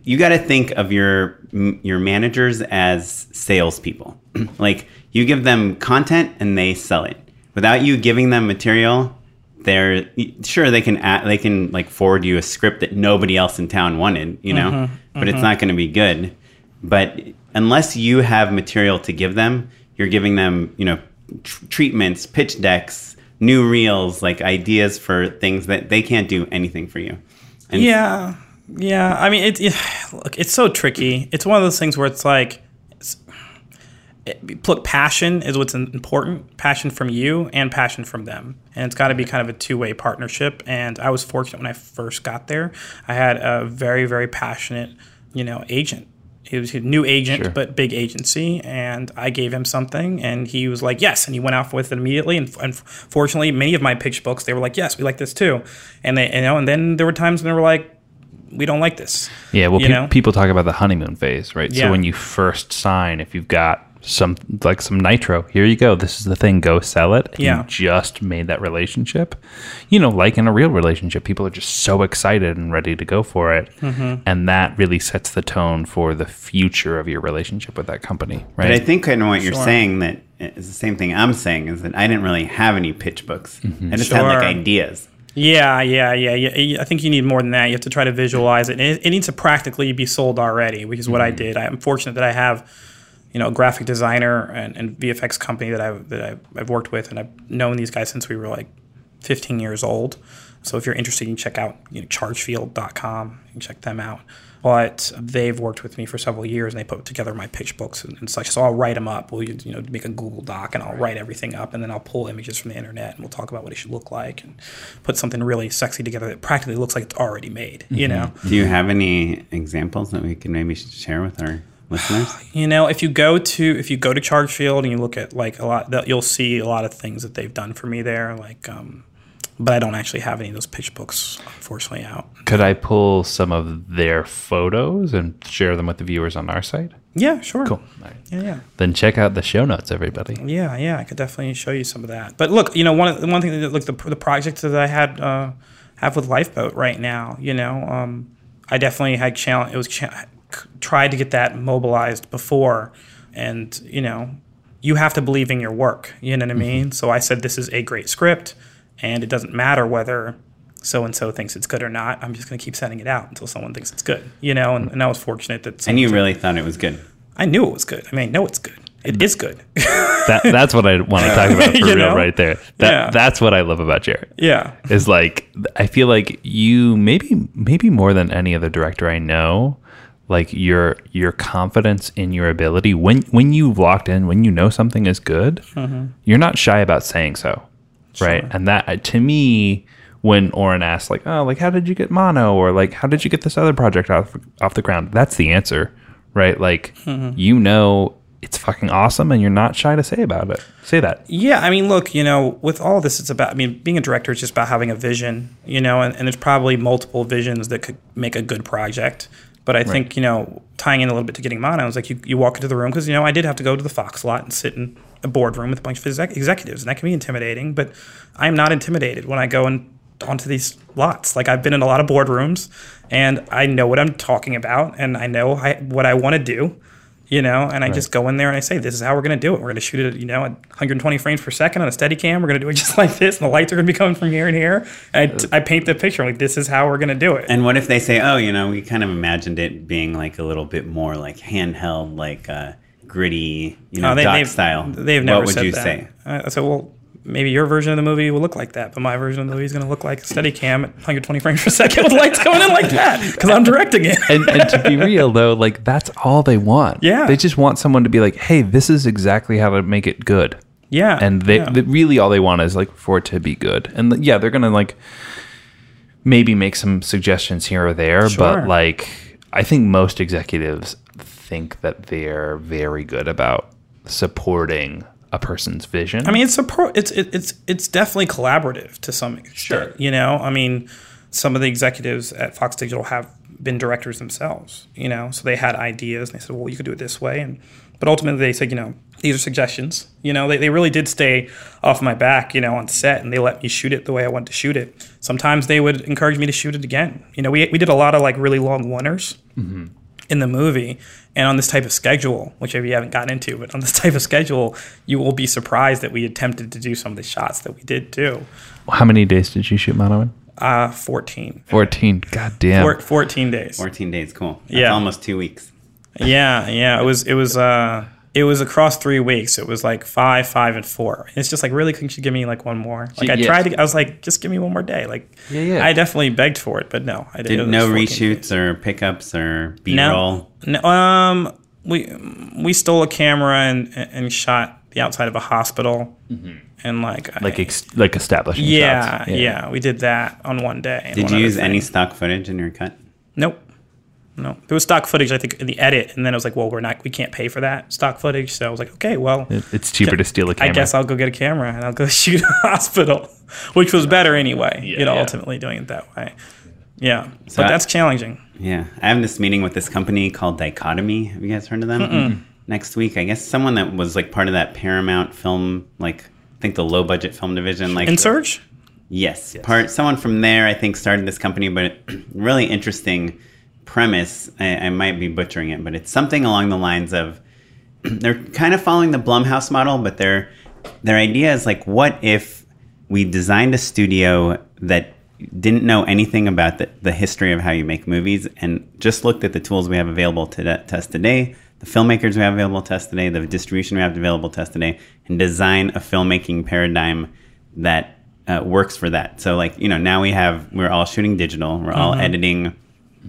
you got to think of your your managers as salespeople. like you give them content and they sell it. Without you giving them material, they're sure they can add, they can like forward you a script that nobody else in town wanted, you know, mm-hmm, but it's mm-hmm. not going to be good. But unless you have material to give them, you're giving them, you know, tr- treatments, pitch decks, new reels, like ideas for things that they can't do anything for you. And Yeah, yeah. I mean, it, it. Look, it's so tricky. It's one of those things where it's like, it's, look, passion is what's important. Passion from you and passion from them, and it's got to be kind of a two-way partnership. And I was fortunate when I first got there. I had a very, very passionate, you know, agent. He was a new agent, Sure. but big agency, and I gave him something, and he was like, "Yes," and he went off with it immediately. And, and fortunately, many of my pitch books, they were like, "Yes, we like this too," and they, you know, and then there were times when they were like, "We don't like this." Yeah, well, pe- people talk about the honeymoon phase, right? Yeah. So when you first sign, if you've got some like some nitro, here you go. This is the thing. Go sell it. Yeah. You just made that relationship. You know, like in a real relationship, people are just so excited and ready to go for it, Mm-hmm. and that really sets the tone for the future of your relationship with that company, right? But I think kind of what you're Sure. saying that is the same thing I'm saying is that I didn't really have any pitch books. I just had like ideas. Yeah, yeah, yeah, yeah. I think you need more than that. You have to try to visualize it. It, it needs to practically be sold already, which is what I did. I'm fortunate that I have, you know, a graphic designer and, and VFX company that I've that I've, I've worked with, and I've known these guys since we were like 15 years old. So if you're interested, you can check out you know, chargefield.com. You can check them out. But they've worked with me for several years, and they put together my pitch books and, and such. So I'll write them up. We'll you know make a Google Doc, and I'll write everything up, and then I'll pull images from the internet, and we'll talk about what it should look like, and put something really sexy together that practically looks like it's already made. You mm-hmm. know. Do you have any examples that we can maybe share with our listeners? You know, if you go to if you go to Chargefield and you look at like a lot, that you'll see a lot of things that they've done for me there. Like, um, but I don't actually have any of those pitch books, unfortunately, out. Could I pull some of their photos and share them with the viewers on our site? Yeah, sure. Cool. All right. Yeah, yeah, Then check out the show notes, everybody. yeah, yeah. I could definitely show you some of that. But look, you know, one one thing that look the the project that I had uh, have with Lifeboat right now. You know, um, I definitely had challenge. It was cha- tried to get that mobilized before, and you know, you have to believe in your work. You know what I mm-hmm. mean? So I said this is a great script, and it doesn't matter whether so and so thinks it's good or not. I'm just going to keep sending it out until someone thinks it's good. You know, and, and I was fortunate that. And you really thought it was good. I knew it was good. I mean, I know it's good. It mm-hmm. is good. That that's what I want to talk about for You real know? right there. That Yeah. that's what I love about Jarrett. yeah. Is like I feel like you maybe maybe more than any other director I know, like your your confidence in your ability when when you walked in when you know something is good, mm-hmm. you're not shy about saying so, right? And that uh, to me. When Oren asked, like, "Oh, like, how did you get mono?" or like, "How did you get this other project off off the ground?" That's the answer, right? Like, mm-hmm. you know, it's fucking awesome, and you're not shy to say about it. Say that. Yeah, I mean, look, you know, with all this, it's about. I mean, being a director is just about having a vision, you know, and, and there's probably multiple visions that could make a good project. But I think you know, tying in a little bit to getting mono, is like you, you walk into the room because you know I did have to go to the Fox lot and sit in a boardroom with a bunch of exec- executives, and that can be intimidating. But I am not intimidated when I go and onto these lots. Like I've been in a lot of boardrooms, and I know what I'm talking about, and I know I, what I want to do. You know, and I just go in there and I say, "This is how we're going to do it. We're going to shoot it, you know, at 120 frames per second on a steady cam. We're going to do it just like this, and the lights are going to be coming from here and here." And I, I paint the picture like this is how we're going to do it. And what if they say, oh, you know, we kind of imagined it being like a little bit more like handheld, like uh, gritty, you know, Oh, they- doc they've- style? They've never What would said you that. say? Uh, I said, well, maybe your version of the movie will look like that, but my version of the movie is going to look like a steady cam at 120 frames per second with lights coming in like that because I'm directing it. and, and to be real though, like that's all they want. Yeah. They just want someone to be like, hey, this is exactly how to make it good. yeah. And they, yeah. they really all they want is like for it to be good. And yeah, they're gonna like maybe make some suggestions here or there, Sure. but like I think most executives think that they're very good about supporting a person's vision. I mean, it's a pro. It's it, it's it's definitely collaborative to some extent. Sure. You know, I mean, some of the executives at Fox Digital have been directors themselves. You know, so they had ideas and they said, well, you could do it this way, and but ultimately they said, you know, these are suggestions. You know, they, they really did stay off my back. You know, on set, and they let me shoot it the way I wanted to shoot it. Sometimes they would encourage me to shoot it again. You know, we we did a lot of like really long oneers mm-hmm. in the movie and on this type of schedule, which maybe you haven't gotten into, but on this type of schedule, you will be surprised that we attempted to do some of the shots that we did do. how many days did you shoot mono in? Uh, 14. Fourteen. God damn. Four, 14 days. 14 days, cool. That's Yeah. almost two weeks. Yeah, yeah. It was, it was, uh, it was across three weeks. It was like five, five, and four. And it's just like, really, couldn't you give me like one more? Like I Yes. tried to, I was like, just give me one more day. Like, Yeah, yeah. I definitely begged for it, but no, I didn't. Did no reshoots or pickups or B roll? No, um, we we stole a camera and and shot the outside of a hospital, and like Mm-hmm. like I- ex- like establishing yeah, shots. yeah, we did that on one day. Did one you other use any stock footage in your cut? Nope. No, there was stock footage. I think in the edit, and then I was like, "Well, we're not. We can't pay for that stock footage." So I was like, "Okay, well, It's cheaper to steal a camera. I guess I'll go get a camera and I'll go shoot a hospital, which was better anyway. you know, yeah. ultimately doing it that way. Yeah, So but I- that's challenging. Yeah, I have this meeting with this company called Dichotomy. Have you guys heard of them? Next week, I guess someone that was like part of that Paramount film, like I think the low budget film division, like Insurge. Yes, part someone from there I think started this company, but really interesting premise. I, I might be butchering it, but it's something along the lines of they're kind of following the Blumhouse model, but their their idea is like, what if we designed a studio that didn't know anything about the, the history of how you make movies and just looked at the tools we have available to, to us today, the filmmakers we have available to us today, the distribution we have available to us today, and design a filmmaking paradigm that uh, works for that. So, like, you know, now we have, we're all shooting digital, we're all editing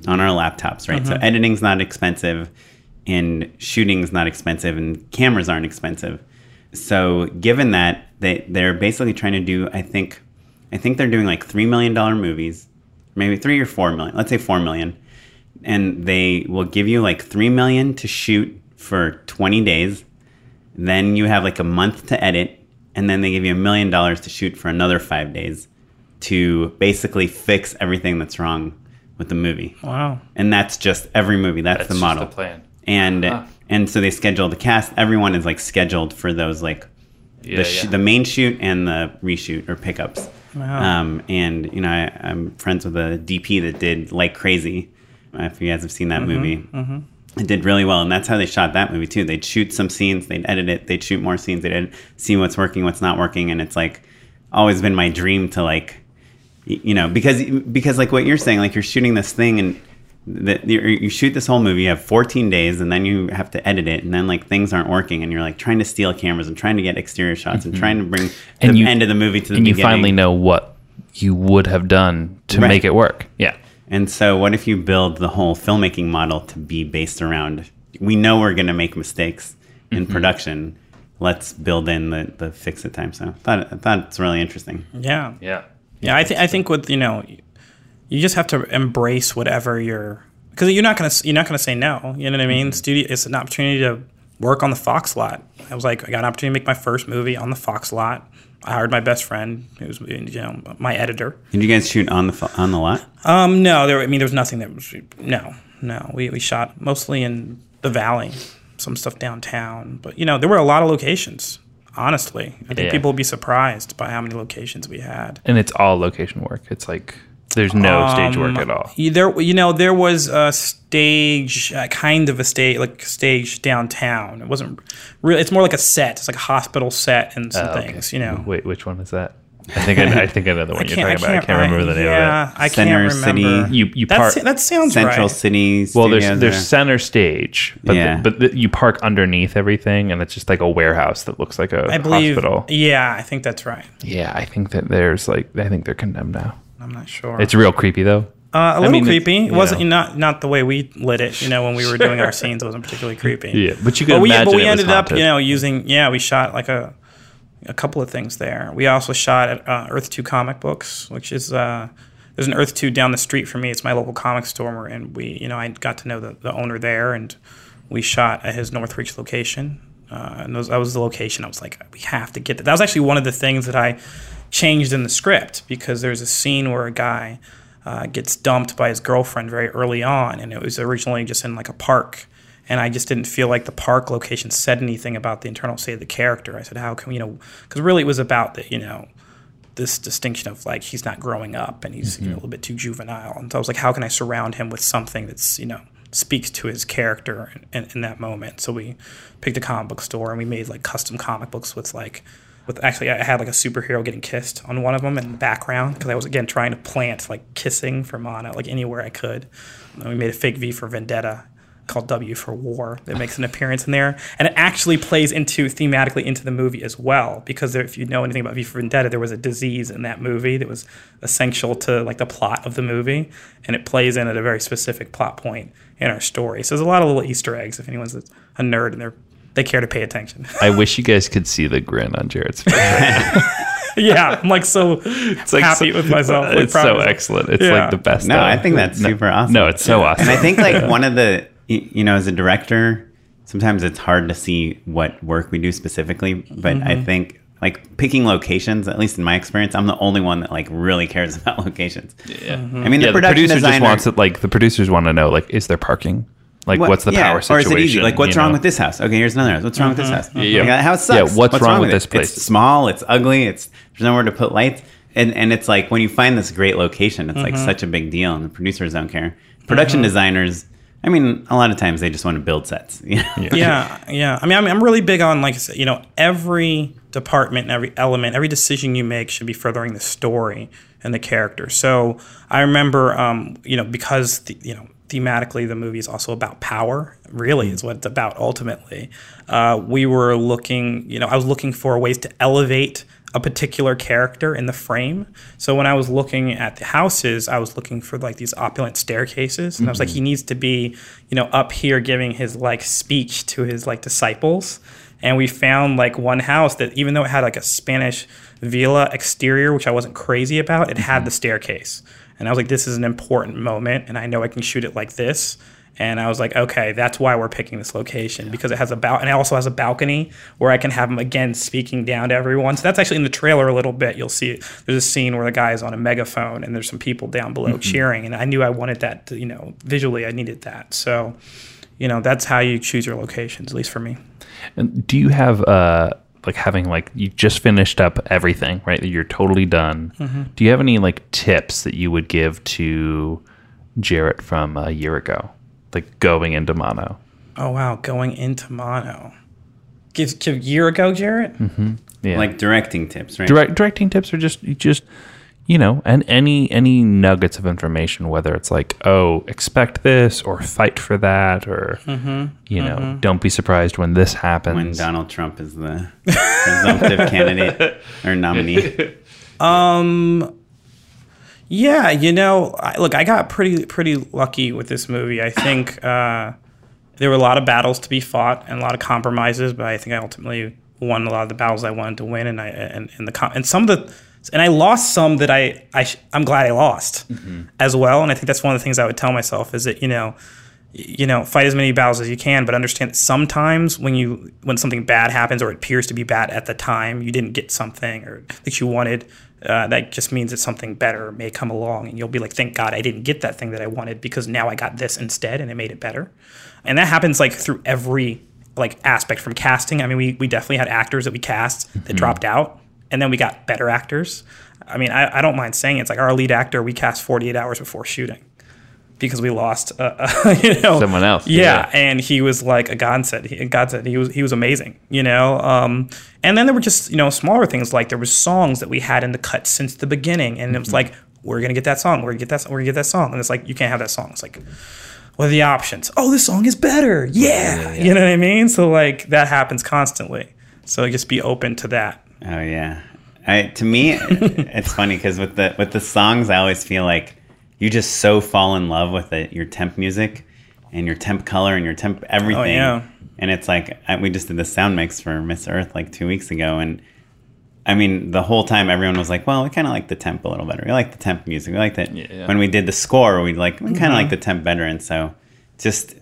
on our laptops, right? So, uh-huh. editing's not expensive, and shooting's not expensive, and cameras aren't expensive. So, given that, they, they're basically trying to do, I think, I think they're doing like $3 million movies, maybe three or four million, let's say four million. And they will give you like three million to shoot for 20 days. Then you have like a month to edit. And then they give you a million dollars to shoot for another five days to basically fix everything that's wrong with the movie. Wow. And that's just every movie. That's, That's the just model. the plan. And Uh-huh. and so they schedule the cast. Everyone is like scheduled for those like Yeah, the sh- yeah. the main shoot and the reshoot or pickups. Um, and you know, I, I'm friends with a DP that did like crazy. Uh, if you guys have seen that movie, it did really well, and that's how they shot that movie too. They'd shoot some scenes, they'd edit it, they'd shoot more scenes, they'd edit, see what's working, what's not working, and it's like always been my dream to like, y- you know, because because like what you're saying, like you're shooting this thing and that you you shoot this whole movie, you have 14 days, and then you have to edit it, and then like things aren't working, and you're like trying to steal cameras and trying to get exterior shots and trying to bring Mm-hmm. And the you- end of the movie to the and you finally know what you would have done to Right. make it work. Yeah. And so, what if you build the whole filmmaking model to be based around? We know we're going to make mistakes in Mm-hmm. production. Let's build in the, the fix it time. So I thought I thought it's really interesting. Yeah. Yeah. Yeah, I think I think with you know, you just have to embrace whatever you're because you're not gonna you're not gonna say no. You know what I mean? Studio, it's an opportunity to work on the Fox lot. I was like, I got an opportunity to make my first movie on the Fox lot. I hired my best friend, who was you know my editor. Did you guys shoot on the on the lot? Um, no, there. I mean, there was nothing that was no, no. We we shot mostly in the valley, some stuff downtown, but you know there were a lot of locations. Honestly, I think Yeah. people would be surprised by how many locations we had. And it's all location work. It's like there's no stage work at all. You- There, you know, there was a stage, uh, kind of a stage, like stage downtown. It wasn't really. It's more like a set. It's like a hospital set and some Oh, okay. things. You know, Wait, which one is that? I think I, I think I know the one you're talking about. I can't remember the name yeah, of it. I Center can't remember. City. it. You you That's, park. that sounds Central right. City. Well, there's Studios there's are- center stage, but Yeah. the, but the, you park underneath everything, and it's just like a warehouse that looks like a I believe. hospital. Yeah, I think that's right. Yeah, I think that there's like I think they're condemned now. I'm not sure. It's real creepy though. uh, a little mean, it's- creepy. It you wasn't know. not not the way we lit it. You know, when we were doing our scenes, it wasn't particularly creepy. Yeah, but you could But we, imagine but we it was ended up, haunted. you know, using yeah, we shot like a a couple of things there. We also shot at uh, Earth Two Comic Books, which is uh, there's an Earth Two down the street from me. It's my local comic store, and we, you know, I got to know the, the owner there, and we shot at his Northridge location. Uh, and those, that was the location. I was like, we have to get that. That was actually one of the things that I changed in the script because there's a scene where a guy uh, gets dumped by his girlfriend very early on, and it was originally just in like a park. And I just didn't feel like the park location said anything about the internal state of the character. I said, how can we, you know, because really it was about the, you know, this distinction of like he's not growing up and he's you know, mm-hmm. a little bit too juvenile. And so I was like, how can I surround him with something that's you know speaks to his character in, in, in that moment? So we picked a comic book store and we made like custom comic books with like with actually I had like a superhero getting kissed on one of them in the background because I was again trying to plant like kissing for Mono like anywhere I could. And we made a fake V for Vendetta called W for War that makes an appearance in there, and it actually plays into thematically into the movie as well. Because there, if you know anything about V for Vendetta, there was a disease in that movie that was essential to like the plot of the movie, and it plays in at a very specific plot point in our story. So there's a lot of little Easter eggs if anyone's a nerd and they're they care to pay attention. I wish you guys could see the grin on Jarrett's face. yeah, I'm like so It's like happy so- with myself. like, It's proud so excellent. It's Yeah. like the best. No, of- I think that's no- super awesome. No, it's so awesome. And I think like one of the y- you know as a director, sometimes it's hard to see what work we do specifically. But Mm-hmm. I think like picking locations, at least in my experience, I'm the only one that like really cares about locations. yeah. Mm-hmm. I mean, yeah, the the producer designer just wants it. Like the producers want to know, like, is there parking? Like, What- what's the yeah, power situation? Or is it easy? Like, what's wrong know? with this house? Okay, here's another house. What's wrong with this mm-hmm. house? Yeah. Like, that house Yeah, sucks. what's wrong with it? this place? It's small. It's ugly. It's there's nowhere to put lights. And and it's like when you find this great location, it's like mm-hmm. such a big deal, and the producers don't care. Production designers, I mean, a lot of times they just want to build sets. You know? yeah, yeah. I mean, I'm, I'm really big on like I said, you know, every department and every element, every decision you make should be furthering the story and the character. So I remember, um, you know, because the, you know thematically the movie is also about power. Really, is what it's about ultimately. Uh, we were looking, you know, I was looking for ways to elevate a particular character in the frame. So when I was looking at the houses, I was looking for like these opulent staircases, and I was like, he mm-hmm. needs to be, you know, up here giving his like speech to his like disciples. And we found like one house that even though it had like a Spanish villa exterior, which I wasn't crazy about, it had mm-hmm. the staircase. And I was like, this is an important moment, and I know I can shoot it like this. And I was like, okay, that's why we're picking this location because it has a bal- and it also has a balcony where I can have him again speaking down to everyone. So that's actually in the trailer a little bit. You'll see there's a scene where the guy is on a megaphone and there's some people down below cheering, and I knew I wanted that. To, you know, visually, I needed that. So, you know, that's how you choose your locations, at least for me. And do you have uh like having like you just finished up everything, right? You're totally done. Mm-hmm. Do you have any like tips that you would give to Jarrett from a year ago, like going into mono? Oh wow, going into mono. Give, give a year ago, Jarrett. Mm-hmm. Yeah, like directing tips, right? direct directing tips are just just you know and any any nuggets of information whether it's like oh expect this or fight for that or mm-hmm. you know mm-hmm. don't be surprised when this happens when Donald Trump is the presumptive candidate or nominee. Um, Yeah, you know, I, look, I got pretty pretty lucky with this movie. I think uh, there were a lot of battles to be fought and a lot of compromises, but I think I ultimately won a lot of the battles I wanted to win, and I and, and the and some of the and I lost some that I, I I'm glad I lost as well. And I think that's one of the things I would tell myself is that you know you know fight as many battles as you can but understand that sometimes when you when something bad happens or it appears to be bad at the time you didn't get something or that you wanted uh, that just means that something better may come along, and you'll be like, "Thank God I didn't get that thing that I wanted because now I got this instead, and it made it better." And that happens like through every like aspect from casting. I mean, we we definitely had actors that we cast that dropped out, and then we got better actors. I mean, I, I don't mind saying it. it's like our lead actor we cast 48 hours before shooting because we lost, uh, uh, you know, Someone else, Yeah, yeah. and he was like a godsend. He, godsend. He was he was amazing, you know. Um, and then there were just you know smaller things like there was songs that we had in the cut since the beginning, and it was like we're gonna get that song, we're gonna get that, we're gonna get that song, and it's like you can't have that song. It's like what are the options? Oh, this song is better. Yeah, you know what I mean. So like that happens constantly. So just be open to that. Oh yeah. I to me it's funny because with the with the songs I always feel like you just so fall in love with it your temp music and your temp color and your temp everything. Oh, yeah. And it's like I, we just did the sound mix for Miss Earth like two weeks ago and I mean, the whole time everyone was like, "Well, we kind of like the temp a little better. We like the temp music. We like that." Yeah. When we did the score, we like we kind of Mm-hmm. like the temp better. And so, just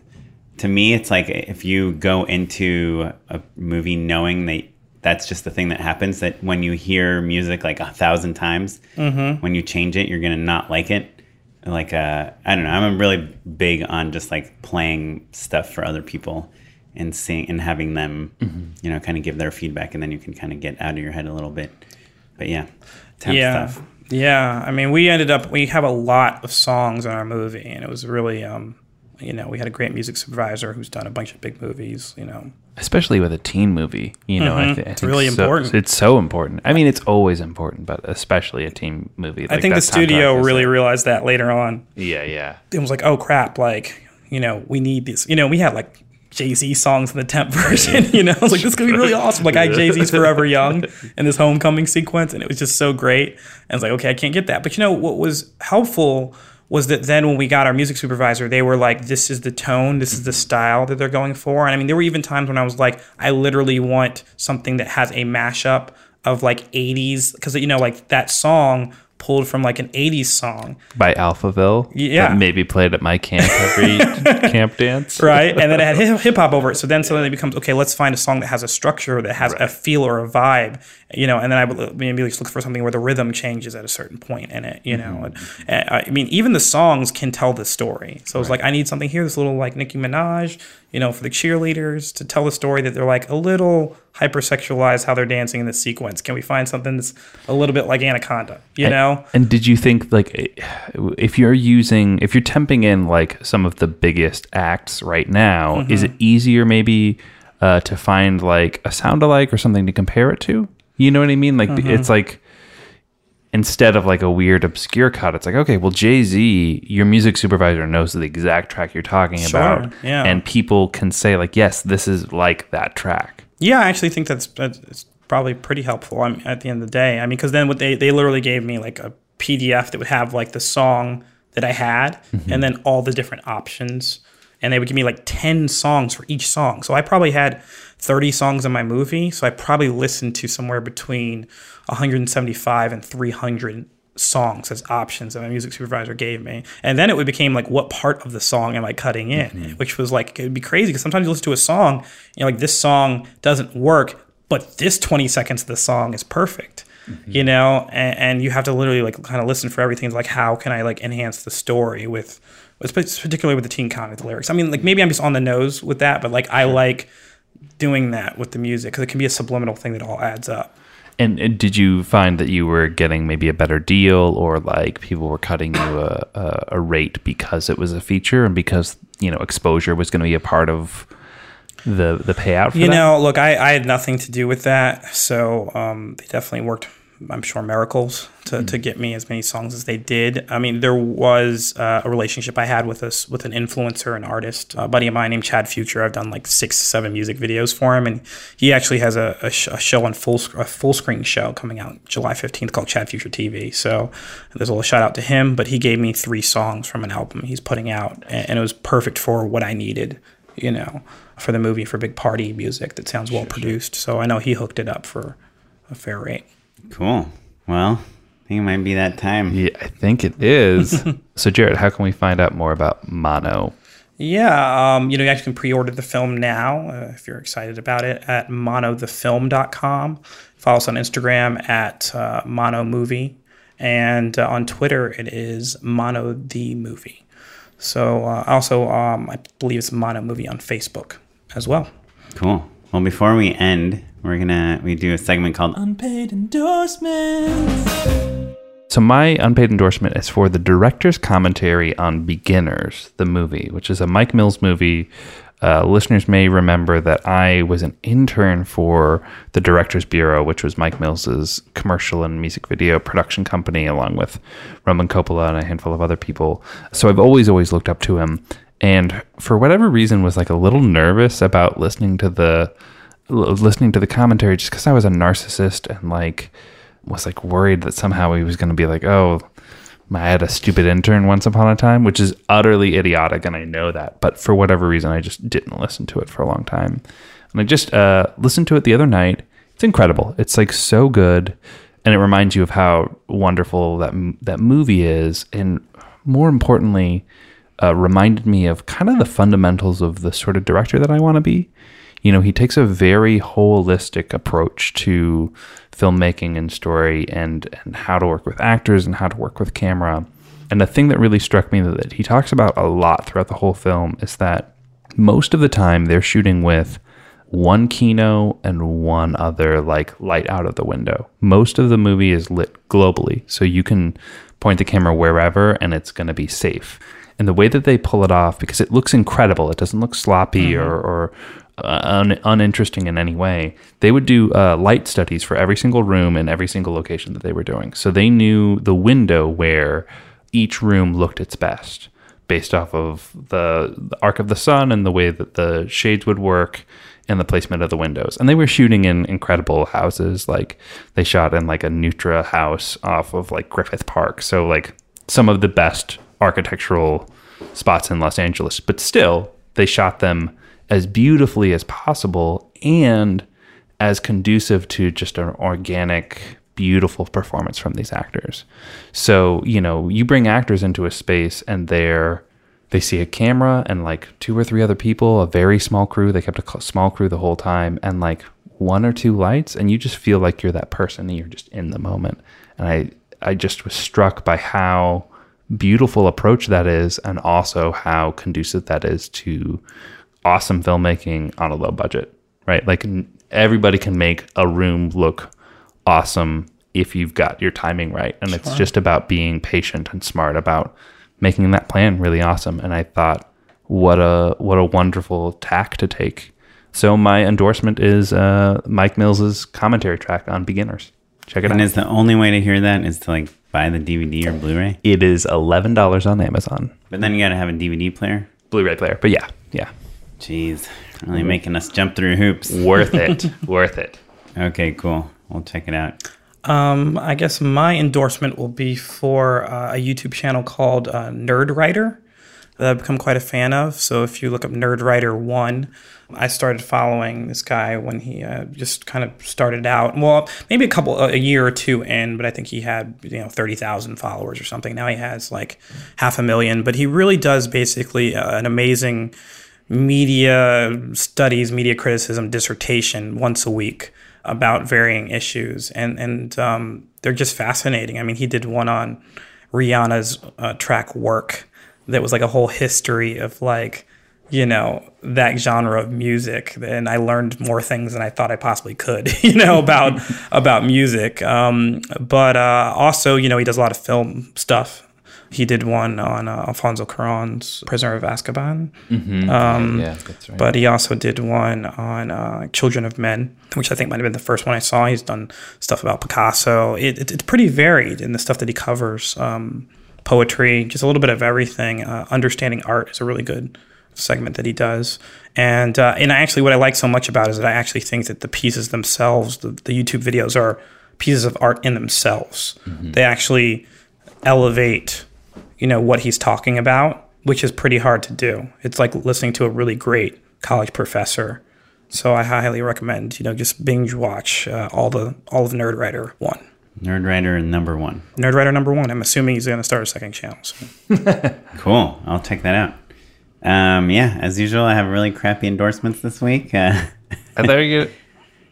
to me, it's like if you go into a movie knowing that that's just the thing that happens. That when you hear music like a thousand times, Mm-hmm. when you change it, you're gonna not like it. Like uh, I don't know. I'm really big on just like playing stuff for other people and seeing and having them, Mm-hmm. you know, kind of give their feedback, and then you can kind of get out of your head a little bit. But yeah, temp yeah. stuff. Yeah, I mean, we ended up we have a lot of songs in our movie, and it was really, um, you know, we had a great music supervisor who's done a bunch of big movies. You know, especially with a teen movie. You know, I, mm-hmm. th- I think really so- important. It's so important. I mean, it's always important, but especially a teen movie. I think the studio really like- realized that later on. yeah, yeah. It was like, oh crap, like you know, we need these. You know, we had like Jay Z songs in the temp version. You know, I was like, this is gonna be really awesome. Like I had Jay Z's Forever Young in this homecoming sequence, and it was just so great. And I was like, okay, I can't get that. But you know, what was helpful was that then when we got our music supervisor, they were like, this is the tone, this is the mm-hmm. style that they're going for. And I mean, there were even times when I was like, I literally want something that has a mashup of like 80s, because you know, like that song pulled from like an 80s song. By Alphaville. Yeah. that maybe played at my camp every camp dance. right? And then it had hip hop over it. So then suddenly it becomes okay. Let's find a song that has a structure, that has a feel or a vibe, you know. And then I would maybe just look for something where the rhythm changes at a certain point in it, you know. And, and I mean, even the songs can tell the story. So it's like I need something here, this little like Nicki Minaj, you know, for the cheerleaders to tell the story that they're like a little hypersexualized how they're dancing in this sequence. Can we find something that's a little bit like Anaconda, you know? And did you think like if you're using if you're temping in like some of the biggest acts right now, is Mm-hmm. it easier maybe uh, to find like a sound alike or something to compare it to? You know what I mean? Like Mm-hmm. it's like instead of like a weird obscure cut, it's like okay, well Jay Z, your music supervisor knows the exact track you're talking Sure, about, yeah. and people can say like, yes, this is like that track. Yeah, I actually think that's that's probably pretty helpful. I mean, at the end of the day, I mean, because then what they they literally gave me like a PDF that would have like the song that I had, and then all the different options, and they would give me like ten songs for each song. So I probably had thirty songs in my movie. So I probably listened to somewhere between 175 and 300 songs as options that my music supervisor gave me. And then it would became like, what part of the song am I cutting in? Mm-hmm. Which was like, it would be crazy because sometimes you listen to a song, you know, like this song doesn't work, but this 20 seconds of the song is perfect. Mm-hmm. You know, and, and you have to literally like kind of listen for everything. It's like, how can I like enhance the story with, particularly with the teen comedy, the lyrics? I mean, like maybe I'm just on the nose with that, but like I like doing that with the music because it can be a subliminal thing that all adds up. And, and did you find that you were getting maybe a better deal, or like people were cutting you a, a, a rate because it was a feature and because you know exposure was going to be a part of the the payout? For You that? know, look, I, I had nothing to do with that, so um, they definitely worked. I'm sure miracles to, to get me as many songs as they did. I mean, there was uh, a relationship I had with us with an influencer, an artist, a buddy of mine named Chad Future. I've done like six, seven music videos for him, and he actually has a, a, sh- a show on full sc- a full screen show coming out July 15th called Chad Future TV. So there's a little shout out to him. But he gave me three songs from an album he's putting out, and, and it was perfect for what I needed. You know, for the movie, for big party music that sounds well produced. So I know he hooked it up for a fair rate. Cool. Well, I think it might be that time. Yeah, I think it is. so, Jarrett, how can we find out more about Mono? Yeah, um, you know, you actually can pre-order the film now uh, if you're excited about it at monothefilm.com. Follow us on Instagram at uh, Mono Movie, and uh, on Twitter it is Mono the Movie. So uh, also, um, I believe it's Mono Movie on Facebook as well. Cool. Well, before we end, we're gonna we do a segment called Unpaid endorsements. So my unpaid endorsement is for the director's commentary on Beginners, the movie, which is a Mike Mills movie. Uh, listeners may remember that I was an intern for the Directors Bureau, which was Mike Mills's commercial and music video production company, along with Roman Coppola and a handful of other people. So I've always, always looked up to him, and for whatever reason, was like a little nervous about listening to the listening to the commentary, just because I was a narcissist and like was like worried that somehow he was going to be like, oh, I had a stupid intern once upon a time, which is utterly idiotic, and I know that. But for whatever reason, I just didn't listen to it for a long time. And I just uh, listened to it the other night. It's incredible. It's like so good, and it reminds you of how wonderful that that movie is, and more importantly, uh, reminded me of kind of the fundamentals of the sort of director that I want to be. You know, he takes a very holistic approach to filmmaking and story and, and how to work with actors and how to work with camera. And the thing that really struck me that he talks about a lot throughout the whole film is that most of the time they're shooting with one kino and one other like light out of the window. Most of the movie is lit globally, so you can point the camera wherever and it's going to be safe. And the way that they pull it off, because it looks incredible, it doesn't look sloppy or, or uh, un- uninteresting in any way. They would do uh, light studies for every single room and every single location that they were doing. So they knew the window where each room looked its best based off of the, the arc of the sun and the way that the shades would work and the placement of the windows. And they were shooting in incredible houses. Like they shot in like a Neutra house off of like Griffith Park. So like some of the best architectural spots in Los Angeles. But still, they shot them as beautifully as possible and as conducive to just an organic beautiful performance from these actors. So, you know, you bring actors into a space and they're they see a camera and like two or three other people, a very small crew. They kept a small crew the whole time and like one or two lights and you just feel like you're that person and you're just in the moment. And I I just was struck by how beautiful approach that is and also how conducive that is to awesome filmmaking on a low budget, right? Like everybody can make a room look awesome if you've got your timing right. And it's just about being patient and smart about making that plan really awesome. And I thought, what a what a wonderful tack to take. So my endorsement is uh, Mike Mills's commentary track on beginners. Check it out. And out. is the only way to hear that is to like buy the DVD or Blu-ray? It is eleven dollars on Amazon. But then you got to have a DVD player. Blu-ray player. But yeah, yeah. Jeez, really making us jump through hoops. Worth it. Worth it. Okay, cool. We'll check it out. Um, I guess my endorsement will be for uh, a YouTube channel called uh, Nerd Writer that I've become quite a fan of. So if you look up Nerd Writer One, I started following this guy when he uh, just kind of started out. Well, maybe a couple, a year or two in, but I think he had you know thirty thousand followers or something. Now he has like half a million. But he really does basically uh, an amazing media studies, media criticism dissertation once a week about varying issues, and and um, they're just fascinating. I mean, he did one on Rihanna's uh, track "Work" that was like a whole history of like you know that genre of music, and I learned more things than I thought I possibly could, you know, about about music. Um, but uh, also, you know, he does a lot of film stuff. He did one on uh, Alfonso Cuarón's Prisoner of Azkaban. Um, yeah, that's right. But he also did one on uh, Children of Men, which I think might have been the first one I saw. He's done stuff about Picasso. It, it, it's pretty varied in the stuff that he covers. Um, poetry, just a little bit of everything. Uh, understanding art is a really good segment that he does. And uh, and actually, what I like so much about it is that I actually think that the pieces themselves, the, the YouTube videos, are pieces of art in themselves. They actually elevate, you know, what he's talking about, which is pretty hard to do. It's like listening to a really great college professor. So I highly recommend, you know, just binge watch uh, all the all of Nerd Writer one. Nerd Writer number one. Nerd Writer number one. I'm assuming he's going to start a second channel. So. Cool. I'll check that out. Um, yeah, as usual, I have really crappy endorsements this week. Uh, I thought you.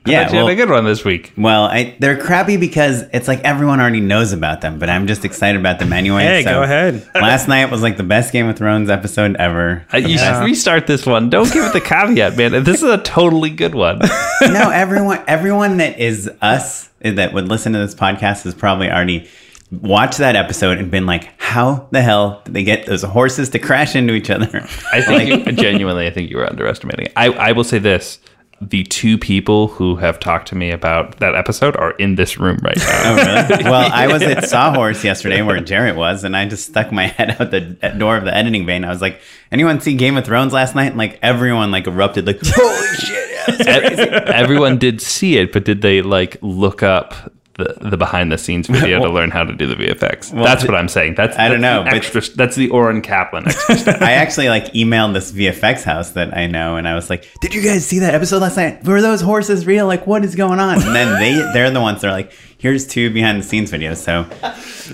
Yeah, thought you well- had a good one this week. Well, I, they're crappy because it's like everyone already knows about them, but I'm just excited about them anyway. Hey, so go ahead. last night was like the best Game of Thrones episode ever. Uh, you should restart this one. Don't give it the caveat, man. This is a totally good one. no, everyone, everyone that is us that would listen to this podcast has probably already watched that episode and been like, "How the hell did they get those horses to crash into each other?" I think you, genuinely, I think you were underestimating. I, I will say this: the two people who have talked to me about that episode are in this room right now. Oh, really? Well, I was at Sawhorse yesterday where Jarrett was, and I just stuck my head out the door of the editing bay, and I was like, "Anyone see Game of Thrones last night?" And like everyone like erupted, like, "Holy shit!" Yeah, it's crazy." E- Everyone did see it, but did they like look up the, the behind the scenes video to learn how to do the VFX? that's what I'm saying. That's I don't know, the but- that's the Oren Kaplan extra. I actually like emailed this VFX house that I know, and I was like, "Did you guys see that episode last night? Were those horses real? Like, what is going on?" And then they they're the ones that are like, "Here's two behind the scenes videos." So,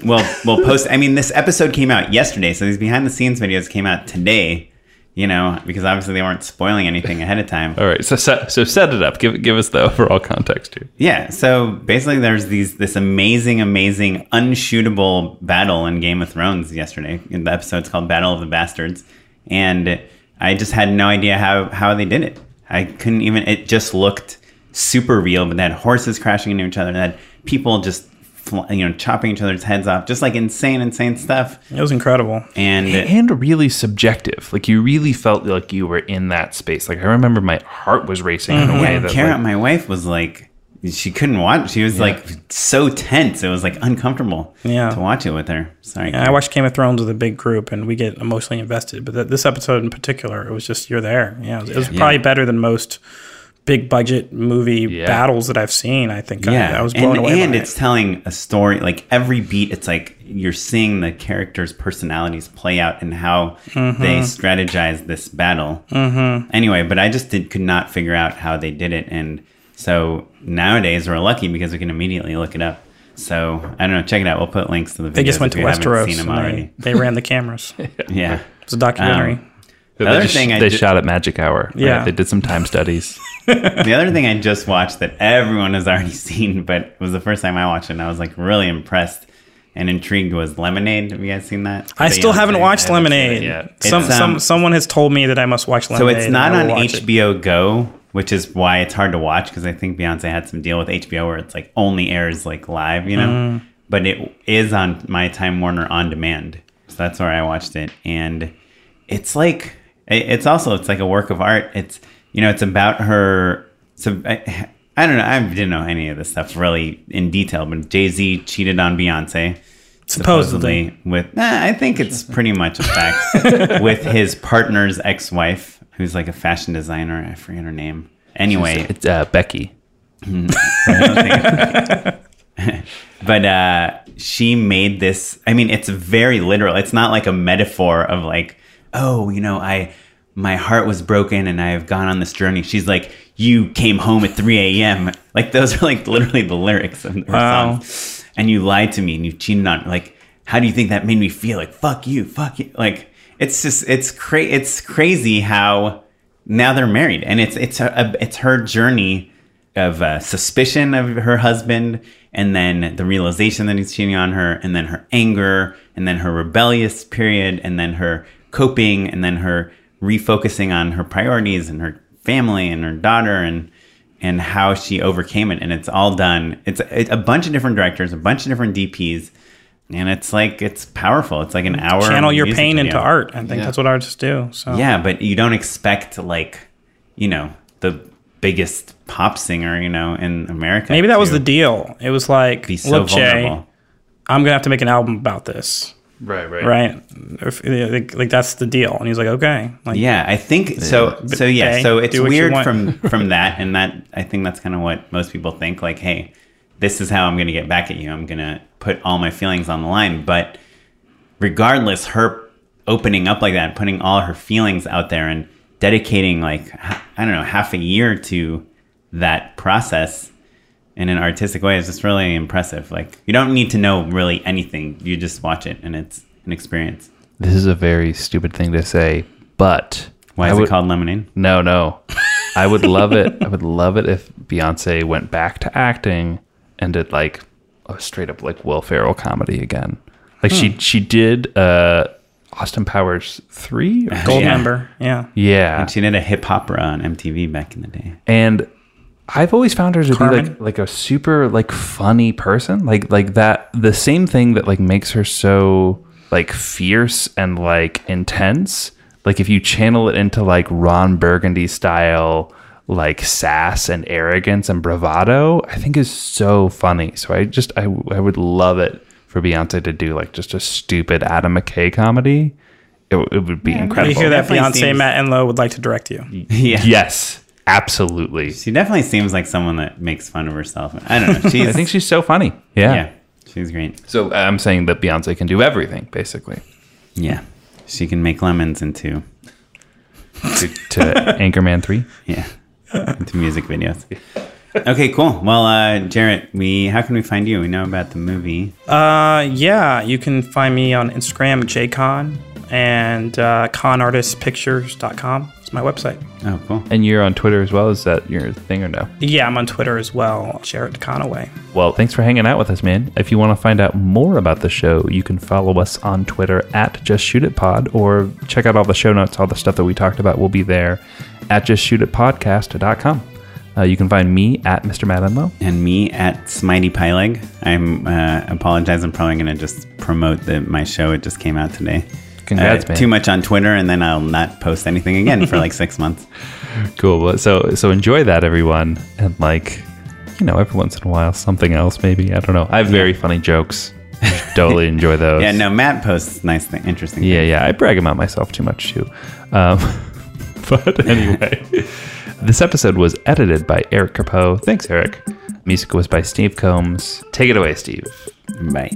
we'll we'll post. I mean, this episode came out yesterday, so these behind the scenes videos came out today. You know, because obviously they weren't spoiling anything ahead of time. All right, so set, so set it up. Give give us the overall context here. Yeah, so basically, there's these this amazing, amazing, unshootable battle in Game of Thrones yesterday. In the episode's called Battle of the Bastards, and I just had no idea how how they did it. I couldn't even. It just looked super real, but they had horses crashing into each other, and they had people just you know chopping each other's heads off, just like insane, insane stuff. It was incredible. And and really subjective. Like you really felt like you were in that space. Like I remember my heart was racing in a mm-hmm. way yeah, that Kara, like, my wife, was like. She couldn't watch. She was like so tense. It was like uncomfortable Yeah. to watch it with her. Sorry. Yeah, I watched Game of Thrones with a big group, and we get emotionally invested. But th- this episode in particular, it was just you're there. Yeah, it was, it was probably better than most big budget movie Yeah. battles that I've seen. I think yeah, I was blown and, away. and it's it. telling a story. Like every beat, it's like you're seeing the characters' personalities play out and how Mm-hmm. they strategize this battle. Mm-hmm. Anyway, but I just did, could not figure out how they did it, and so nowadays we're lucky because we can immediately look it up. So I don't know. Check it out. We'll put links to the videos. they just went to Westeros. Seen them already. They, they ran the cameras. Yeah. it's a documentary. Um, they, other just- thing I they did- shot at Magic Hour. right? Yeah. they did some time studies. the other thing I just watched that everyone has already seen, but it was the first time I watched it, and I was like really impressed and intrigued was Lemonade. Have you guys seen that? I The still haven't watched I Lemonade. it yet. Some, It's, some um, someone has told me that I must watch Lemonade. So it's not on will watch it. HBO Go, which is why it's hard to watch because I think Beyonce had some deal with HBO where it's like only airs like live, you know. Mm. But it is on my Time Warner on demand, so that's where I watched it, and it's like it- it's also it's like a work of art. It's you know it's about her. So I, I don't know. I didn't know any of this stuff really in detail, but Jay Z cheated on Beyonce. Supposedly. with nah, I think it's pretty much a fact with his partner's ex-wife, who's like a fashion designer. I forget her name. Anyway, It's uh, Becky. but uh, she made this. I mean, it's very literal. It's not like a metaphor of like, oh, you know, I my heart was broken and I have gone on this journey. She's like, you came home at 3 a.m. Like those are like literally the lyrics of her Wow. songs. And you lied to me and you cheated on. Like, how do you think that made me feel? Like, fuck you, fuck you. Like, it's just it's cra- It's crazy how now they're married and it's it's a, it's her journey of uh, suspicion of her husband and then the realization that he's cheating on her and then her anger and then her rebellious period and then her coping and then her refocusing on her priorities and her family and her daughter and and how she overcame it and it's all done it's a, a bunch of different directors a bunch of different dps and it's like it's powerful it's like an hour Channel your pain video. into art. I think that's what artists do. So Yeah, but you don't expect like, you know, the biggest pop singer, you know, in America. maybe that was the deal. It was like, Be so look, Jay. I'm gonna have to make an album about this, Right, right, right? If, like, like that's the deal. And he's like, okay, like, Yeah, I think so. So yeah, okay, so it's do what you weird from from that, and that I think that's kind of what most people think. Like, hey, this is how I'm going to get back at you. I'm going to put all my feelings on the line. But regardless, her opening up like that, putting all her feelings out there, and dedicating like I don't know half a year to that process in an artistic way is just really impressive. Like, you don't need to know really anything. You just watch it, and it's an experience. This is a very stupid thing to say, but Why is would- it called lemonade? No, no. I would love it. I would love it if Beyonce went back to acting and did like a straight up like Will Ferrell comedy again. Like she she did uh Austin Powers three. Or- Gold Yeah. member. Yeah. yeah, And She did a hip hopera on MTV back in the day. and I've always found her to be like like a super like funny person. Like like that the same thing that like makes her so like fierce and like intense. Like if you channel it into like Ron Burgundy style like sass and arrogance and bravado, I think is so funny. So I just I I would love it for Beyonce to do like just a stupid Adam McKay comedy. It, it would be You incredible. hear that Beyonce, seems- Matt Enlow would like to direct you. yeah. Yes, absolutely. She definitely seems like someone that makes fun of herself. I don't know. She's, I think she's so funny. Yeah. yeah, she's great. So I'm saying that Beyonce can do everything, basically, Yeah. She can make lemons into, to, to Anchorman 3. yeah, into music videos. Okay, cool. Well, uh, Jarrett, we how can we find you? We know about the movie. Uh, yeah, you can find me on Instagram, jcon, and uh, conartistpictures.com. It's my website. Oh, cool. And you're on Twitter as well. Is that your thing or no? Yeah, I'm on Twitter as well, Jarrett Conway. Well, thanks for hanging out with us, man. If you want to find out more about the show, you can follow us on Twitter at Just Shoot It Pod or check out all the show notes. All the stuff that we talked about will be there at just shoot justshootitpodcast.com. Uh, you can find me at Mr. Matt Enlow. And me at Smitey Pyleg. I'm uh, apologize. I'm probably gonna just promote the my show. It just came out today. Congrats, Uh. Too much on Twitter, and then I'll not post anything again for like six months. Cool. Well, So so enjoy that, everyone, and like you know, every once in a while, something else maybe. I don't know. I have very funny jokes. Totally enjoy those. Yeah, no, Matt posts nice, thing, interesting. Yeah, things. yeah. I brag about myself too much too. Um, but anyway, this episode was edited by Eric Capo. Thanks, Eric. Music was by Steve Combs. Take it away, Steve. Bye.